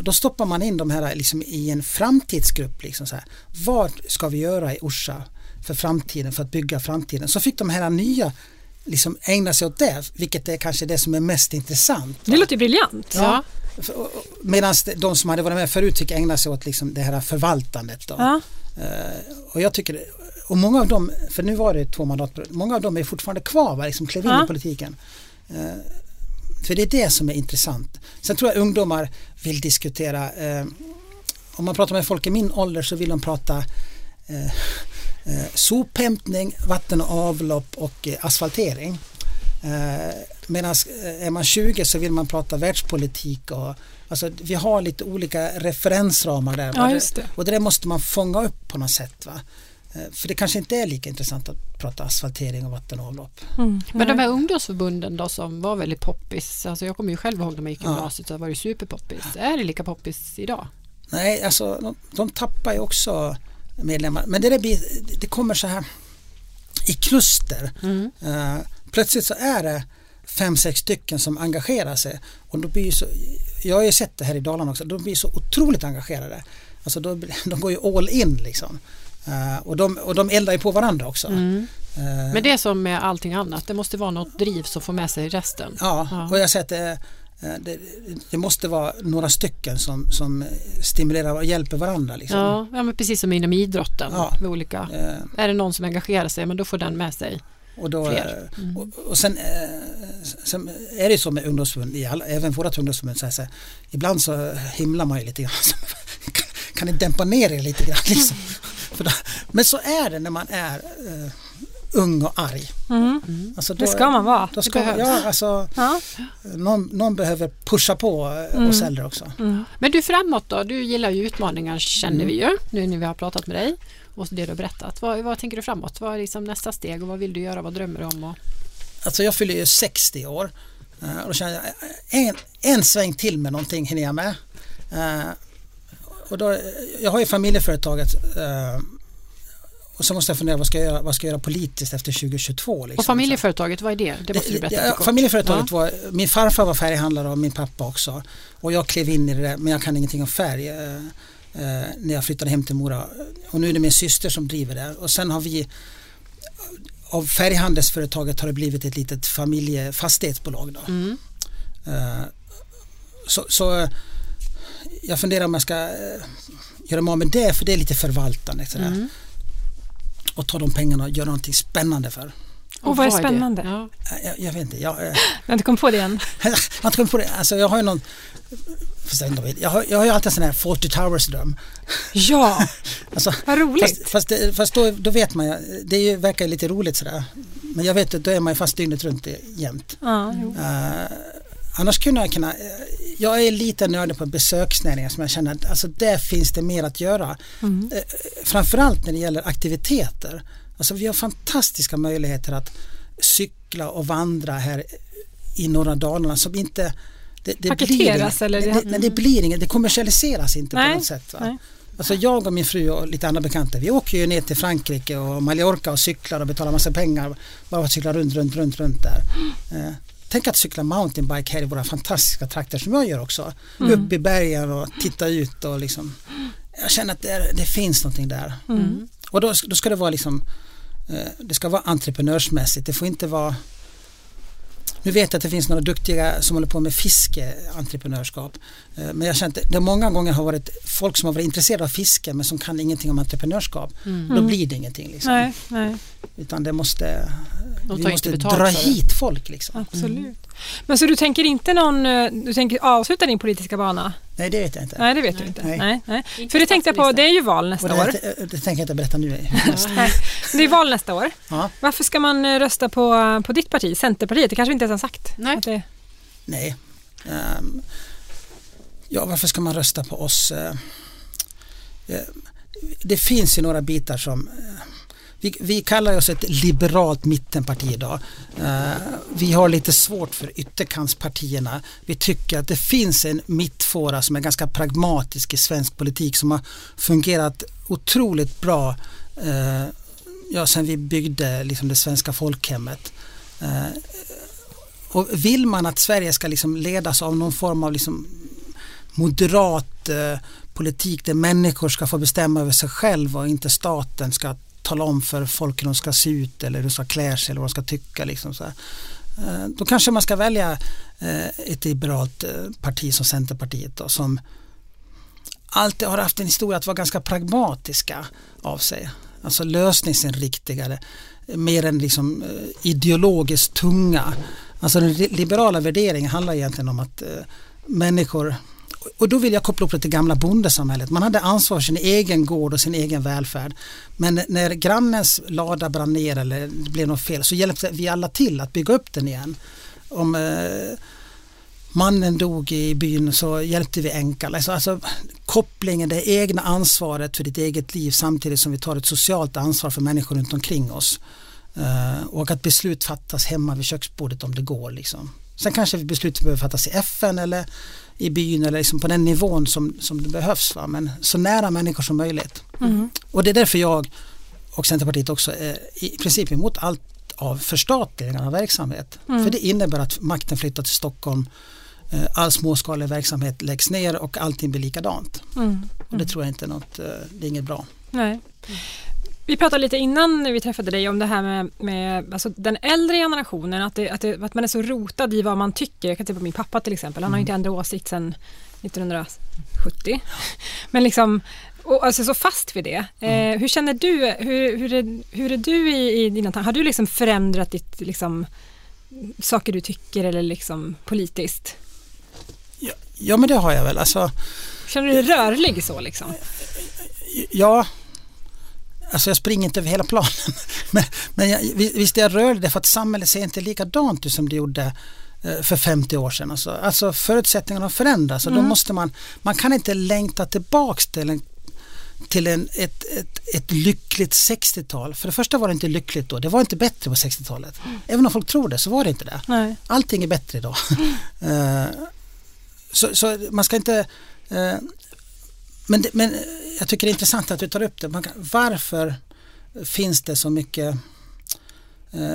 Då stoppar man in de här liksom i en framtidsgrupp. Liksom så här. Vad ska vi göra i Orsa för framtiden, för att bygga framtiden? Så fick de här nya liksom ägna sig åt det, vilket är kanske det som är mest intressant. Det låter briljant. Ja. Medan de som hade varit med förut fick ägna sig åt liksom det här förvaltandet. Då. Ja. Eh, och jag tycker, och många av dem, för nu var det två mandatperioder, många av dem är fortfarande kvar, va, liksom klev in Ja. i politiken. Eh, för det är det som är intressant. Sen tror jag ungdomar vill diskutera, eh, om man pratar med folk i min ålder så vill de prata eh, eh, sophämtning, vatten och avlopp och eh, asfaltering. Eh, Medan är man 20 så vill man prata världspolitik och alltså, vi har lite olika referensramar där. Ja, det. Och det där måste man fånga upp på något sätt. Va? Eh, För det kanske inte är lika intressant att prata asfaltering och vatten och avlopp. Mm. Men de här ungdomsförbunden då som var väldigt poppis, alltså jag kommer ju själv ihåg när man gick i Ja. gymnasiet så var det superpoppis. Är det lika poppis idag? Nej, alltså de, de tappar ju också medlemmar. Men det, där det kommer så här i kluster. Mm. Eh, plötsligt så är det fem, sex stycken som engagerar sig. Och då blir så, jag har ju sett det här i Dalarna också, de blir så otroligt engagerade. Alltså då, de går ju all in liksom. Eh, och, de, och de eldar ju på varandra också. Mm. Eh, Men det är som med allting annat, det måste vara något driv som får med sig resten. Ja, Ja. och jag säger att det, eh, det, det måste vara några stycken som, som stimulerar och hjälper varandra. Liksom. Ja, ja men precis som inom idrotten. Ja. Med olika. Är det någon som engagerar sig, men då får den med sig. Och, då, Fler. Mm. och, och sen, sen är det så med ungdomsförbund, i alla, även vårt ungdomsförbund, så här, så här, ibland så himlar man ju lite grann. Kan ni dämpa ner er lite grann? Liksom? Men så är det när man är eh, ung och arg. Mm. Alltså Det ska man vara. Då ska, Det behövs. ja, alltså, Ja. någon, någon behöver pusha på eh, Mm. oss äldre också. Men du framåt då, du gillar ju utmaningar känner vi ju nu när vi har pratat med dig och det du har berättat. Vad, vad tänker du framåt? Vad är liksom nästa steg och vad vill du göra? Vad drömmer du om? Och... Alltså jag fyller ju 60 år eh, och då känner jag en, en sväng till med någonting hinner jag med. Och då, jag har ju familjeföretaget eh, och så måste jag fundera vad ska jag göra, vad ska jag göra politiskt efter 2022. Liksom. Och familjeföretaget, vad är det? Det måste du Det- berätta ja, lite kort. Familjeföretaget Ja. var, min farfar var färghandlare och min pappa också. Och jag klev in i det där, men jag kan ingenting om färg. eh, eh, när jag flyttade hem till Mora. Och nu är det min syster som driver det. Och sen har vi av färghandelsföretaget har det blivit ett litet familjefastighetsbolag. Då. Mm. Eh, så, så jag funderar om jag ska eh, göra mig av med det för det är lite förvaltande. Sådär. Mm. Och ta de pengarna och göra någonting spännande för. Och vad är spännande? Ja. Eh, Jag, jag vet inte, jag, eh, Jag har inte kommit på det än. jag har inte kommit på det. Alltså jag har ju någon jag, har, jag har ju alltid en sån här Forty Towers dröm. Ja, Alltså, vad roligt. fast fast, det, fast då, då vet man ju, det är ju, verkar ju lite roligt sådär. Men jag vet att då är man ju fast dygnet runt jämt. Ja, jo. Eh, annars kunde jag kunna, eh, jag är lite nördig på besöksnäringen som jag känner att alltså där finns det mer att göra. Mm. Eh, framförallt när det gäller aktiviteter. Alltså vi har fantastiska möjligheter att cykla och vandra här i norra Dalarna som inte det, det Paketeras blir, eller det, det- nej, det blir inget, det kommersialiseras inte Nej, på något sätt. Va? nej. Alltså jag och min fru och lite andra bekanta, vi åker ju ner till Frankrike och Mallorca och cyklar och betalar massa pengar bara för att cykla runt, runt, runt, runt där. Eh, tänk att cykla mountainbike här i våra fantastiska trakter som jag gör också. Upp i bergen och titta ut och liksom. Jag känner att det, är, det finns någonting där. Mm. Och då, då ska det vara liksom, eh, det ska vara entreprenörsmässigt. Det får inte vara nu vet jag att det finns några duktiga som håller på med fiskeentreprenörskap. Eh, Men jag känner att det många gånger har varit folk som har varit intresserade av fiske men som kan ingenting om entreprenörskap. Då blir det ingenting. Liksom. Nej, nej, Utan det måste, De vi måste dra hit folk. Liksom. absolut. Men så du tänker inte någon, eh, du tänker avsluta din politiska bana Nej, det vet jag inte. Nej, det vet Nej. du inte. Nej. Nej. Nej. För det tänkte jag på, det är ju val nästa det, år. det, det tänker jag inte berätta nu. Det är val nästa år. Ja. Varför ska man eh, rösta på, på ditt parti, Centerpartiet? Det kanske vi inte ens har sagt. Nej. Det, Nej. Ehm, ja, varför ska man rösta på oss? Eh, eh, det finns ju några bitar som eh, vi, vi kallar oss ett liberalt mittenparti idag. Eh, vi har lite svårt för ytterkantspartierna. Vi tycker att det finns en mittfåra som är ganska pragmatisk i svensk politik som har fungerat otroligt bra eh, ja, sen vi byggde liksom, det svenska folkhemmet. Eh, och vill man att Sverige ska liksom ledas av någon form av liksom moderat politik där människor ska få bestämma över sig själva och inte staten ska tala om för folk hur de ska se ut eller hur de ska klä sig eller vad de ska tycka. Liksom så här. Eh, då kanske man ska välja eh, ett liberalt eh, parti som Centerpartiet då, som alltid har haft en historia att vara ganska pragmatiska av sig. Alltså lösningsinriktade mer än liksom ideologiskt tunga. Alltså den liberala värderingen handlar egentligen om att människor och då vill jag koppla upp det till gamla bondesamhället. Man hade ansvar för sin egen gård och sin egen välfärd. Men när grannens lada brann ner eller det blev något fel så hjälpte vi alla till att bygga upp den igen. Om eh, mannen dog i byn så hjälpte vi änkan. Alltså, alltså kopplingen, det egna ansvaret för ditt eget liv samtidigt som vi tar ett socialt ansvar för människor runt omkring oss. Eh, och att beslut fattas hemma vid köksbordet om det går. Liksom. Sen kanske beslut behöver fattas i FN eller i byn eller liksom på den nivån som, som det behövs. Va? Men så nära människor som möjligt. Och det är därför jag och Centerpartiet också är i princip emot allt av förstatligande av verksamhet. För det innebär att makten flyttar till Stockholm, eh, all småskalig verksamhet läggs ner och allting blir likadant. mm. Och det tror jag inte är något, eh, det är inget bra. Nej. Vi pratade lite innan vi träffade dig om det här med, med alltså den äldre generationen, att, det, att, det, att man är så rotad i vad man tycker. Jag kan titta på min pappa till exempel, han har ju inte ändrat åsikt sedan 1970. Men liksom, och alltså så fast vid det. Eh, hur känner du, hur, hur, är, hur är du i, i dina tankar? Har du liksom förändrat ditt, liksom, saker du tycker eller liksom politiskt? Ja, ja men det har jag väl. Alltså, Känner du dig rörlig så liksom? ja, alltså jag springer inte över hela planen. men men jag, visst är jag rörlig därför att samhället ser inte likadant ut som det gjorde eh, för 50 år sedan. Alltså, alltså förutsättningarna har förändrats och då måste man, man kan inte längta tillbaks till en till en, ett, ett, ett lyckligt 60-tal. För det första var det inte lyckligt då, det var inte bättre på 60-talet. Även om folk tror det så var det inte det. Nej. Allting är bättre idag. Eh, så, så man ska inte men, det, men eh, jag tycker det är intressant att du tar upp det. Kan, varför finns det så mycket eh,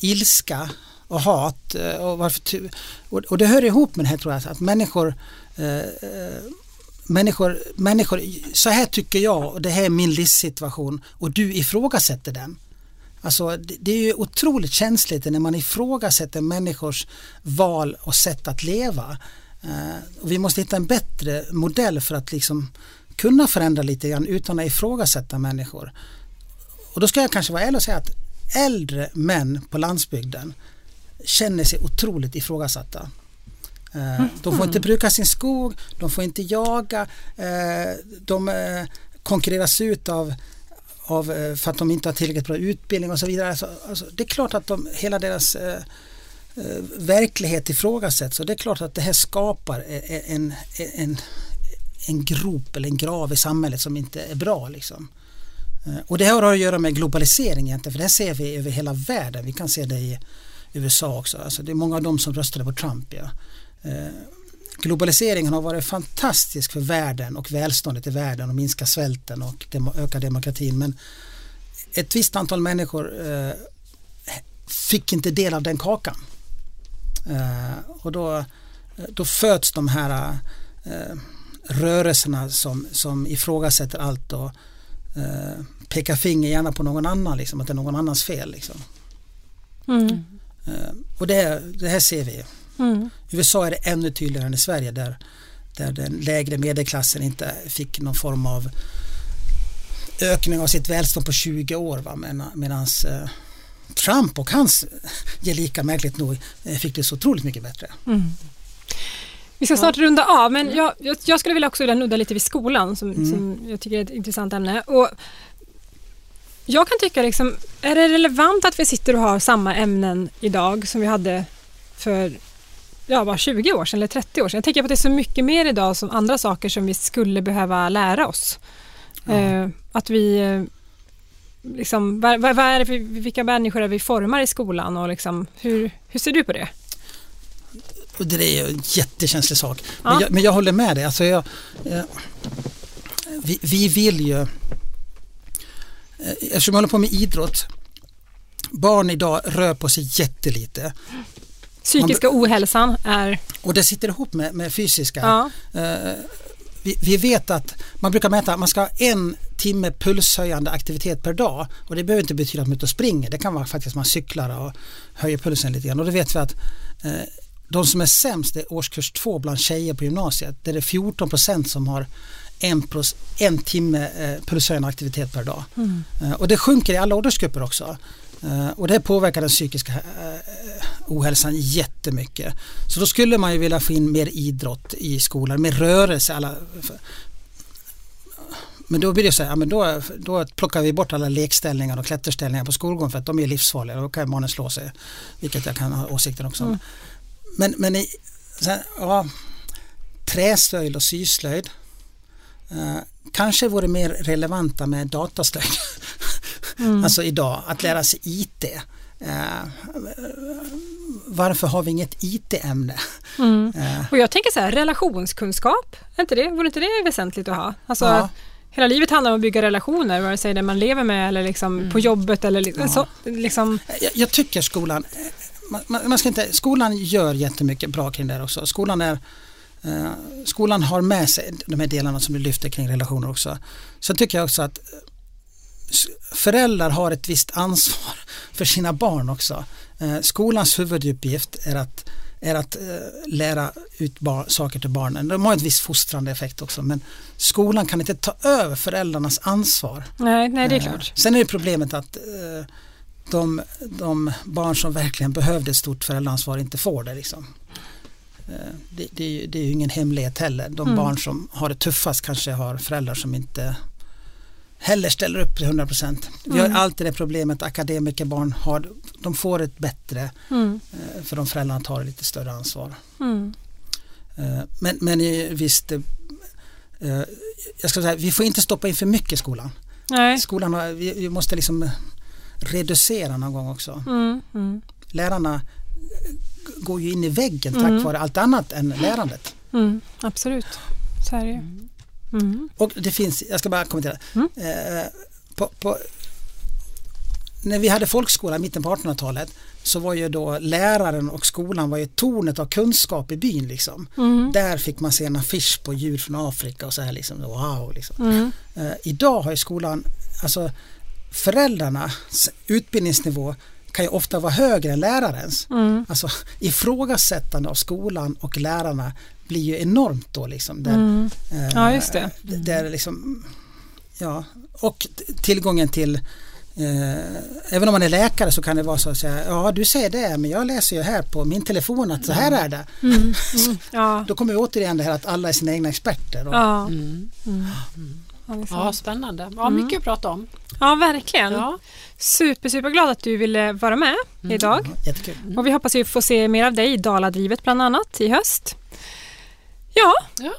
ilska och hat? Eh, och, varför, och, och det hör ihop med det här tror jag, att människor eh, eh, Människor, människor, så här tycker jag och det här är min livssituation och du ifrågasätter den. Alltså det, det är ju otroligt känsligt när man ifrågasätter människors val och sätt att leva. Eh, och vi måste hitta en bättre modell för att liksom kunna förändra lite grann utan att ifrågasätta människor. Och då ska jag kanske vara ärlig och säga att äldre män på landsbygden känner sig otroligt ifrågasatta. Eh, De får inte bruka sin skog, de får inte jaga, eh, de eh, konkurreras ut av, av eh, för att de inte har tillräckligt bra utbildning och så vidare. Alltså, alltså, det är klart att de, hela deras eh, eh, Eh, verklighet ifrågasätts och det är klart att det här skapar eh, eh, en, en, en grop eller en grav i samhället som inte är bra. Liksom. Och det här har att göra med globalisering egentligen, för det här ser vi över hela världen. Vi kan se det i USA också. Alltså det är många av dem som röstade på Trump. Ja. Globaliseringen har varit fantastisk för världen och välståndet i världen och minska svälten och dem öka demokratin. Men ett visst antal människor eh, fick inte del av den kakan. Eh, och då, då föds de här eh, rörelserna som, som ifrågasätter allt och eh, pekar finger gärna på någon annan, liksom, att det är någon annans fel. Liksom. Mm. Eh, och det, det här ser vi. Mm. I USA är det ännu tydligare än i Sverige där, där den lägre medelklassen inte fick någon form av ökning av sitt välstånd på 20 år. Medan eh, Trump och hans gelika märkligt nog eh, fick det så otroligt mycket bättre. Mm. Vi ska snart runda av, men jag, jag, jag skulle vilja också vilja nudda lite vid skolan som, som jag tycker är ett intressant ämne. Och jag kan tycka, liksom, är det relevant att vi sitter och har samma ämnen idag som vi hade för ja, bara 20 år sedan eller 30 år sedan? Jag tänker på att det är så mycket mer idag som andra saker som vi skulle behöva lära oss. Eh, att vi eh, Liksom, vad, vad, är det för, vilka människor är vi formar i skolan och liksom, hur, hur ser du på det? Och det är en jättekänslig sak. Ja. Men, jag, men jag håller med dig. Alltså jag, eh, vi, vi vill ju, eh, eftersom jag håller på med idrott, barn idag rör på sig jättelite Psykiska ohälsan är... och det sitter ihop med, med fysiska. Ja. Eh, vi, vi vet att man brukar mäta att man ska ha en timme pulshöjande aktivitet per dag och det behöver inte betyda att man är ute och springer. Det kan vara faktiskt att man cyklar och höjer pulsen lite grann och då vet vi att eh, de som är sämst är årskurs två bland tjejer på gymnasiet. Där det är 14 procent som har en, pros, en timme eh, pulshöjande aktivitet per dag. Eh, och det sjunker i alla åldersgrupper också. Eh, och det påverkar den psykiska eh, ohälsan jättemycket. Så då skulle man ju vilja få in mer idrott i skolan, mer rörelse. Alla, men då blir det så här, ja, men då, då plockar vi bort alla lekställningar och klätterställningar på skolgården för att de är livsfarliga. Då kan barnen slå sig, vilket jag kan ha åsikter också om. Men, men i, sen, ja, träslöjd och syslöjd eh, kanske vore mer relevanta med dataslöjd. alltså idag, att lära sig IT. Eh, varför har vi inget IT-ämne? Eh, Och jag tänker så här, relationskunskap, är inte det, vore inte det väsentligt att ha? Alltså, Ja. Hela livet handlar om att bygga relationer, vare sig det man lever med eller liksom på jobbet eller Ja. så, liksom, jag, jag tycker skolan, man, man ska inte, skolan gör jättemycket bra kring det här också. Skolan, är, eh, skolan har med sig de här delarna som du lyfter kring relationer också. Sen tycker jag också att eh, föräldrar har ett visst ansvar för sina barn också. Eh, skolans huvuduppgift är att, är att eh, lära ut bar- saker till barnen. De har ett visst fostrande effekt också men skolan kan inte ta över föräldrarnas ansvar. nej, nej det är Eh, klart. Sen är det problemet att eh, de, de barn som verkligen behövde ett stort föräldraansvar inte får det. Liksom. Eh, det, det, är ju, det är ju ingen hemlighet heller. De Mm. barn som har det tuffast kanske har föräldrar som inte heller ställer upp till 100 procent. Vi har Mm. alltid det problemet att akademikerbarn har, de får ett bättre Mm, eh, för de föräldrarna tar lite större ansvar. mm, Eh, Men, men visst, eh, jag ska säga, vi får inte stoppa in för mycket i skolan. nej. Skolan har, vi, vi måste liksom reducera någon gång också. Mm, mm, Lärarna går ju in i väggen tack Mm. vare allt annat än lärandet. mm, absolut, så är det ju. Mm. Och det finns, jag ska bara kommentera. Mm. Eh, på, på, när vi hade folkskola i mitten på 1800-talet så var ju då läraren och skolan var ju tornet av kunskap i byn liksom. Mm. Där fick man se en affisch på djur från Afrika och så här liksom, wow liksom. Mm. Eh, idag har ju skolan, alltså föräldrarnas utbildningsnivå kan ju ofta vara högre än lärarens. Mm. Alltså ifrågasättande av skolan och lärarna blir ju enormt då liksom. Där, Mm. eh, Ja, just det. Där liksom, ja, och tillgången till Eh, även om man är läkare så kan det vara så att säga, ja du säger det men jag läser ju här på min telefon att så här är det. Mm. Mm. Ja. Då kommer vi återigen det här att alla är sina egna experter. Och, Ja. Mm. Mm. Ja, spännande. Ja, mycket att prata om. ja, verkligen. Ja. Super, superglad att du ville vara med idag. Ja, jättekul. Och vi hoppas ju få se mer av dig i Daladrivet bland annat i höst. Ja, Ja.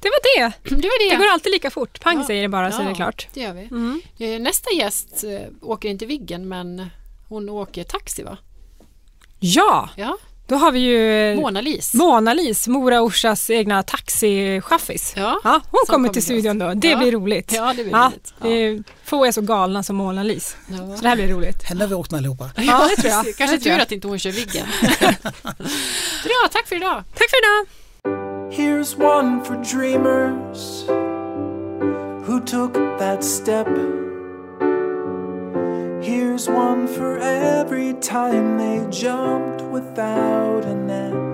det var det. Det var det. Det går alltid lika fort. Pang Ja. säger det bara så är det klart. Det gör vi. Mm. Eh, Nästa gäst eh, åker inte Viggen men hon åker taxi va? Ja, Ja, då har vi ju Mona-Lis. Mona-Lis, Mora Orsas egna taxichaffis. Ja, Ja, hon kommer kommer till studion då. Det Ja. blir roligt. Ja, det blir Ja, roligt. Ja. få är så galna som Mona-Lis. Ja. Så det här blir roligt. Henne har vi åkt med allihopa. Ja, det tror jag. Kanske tur att inte hon kör Viggen. Bra, tack för idag. Tack för idag. Here's one for dreamers who took that step. Here's one for every time they jumped without a net.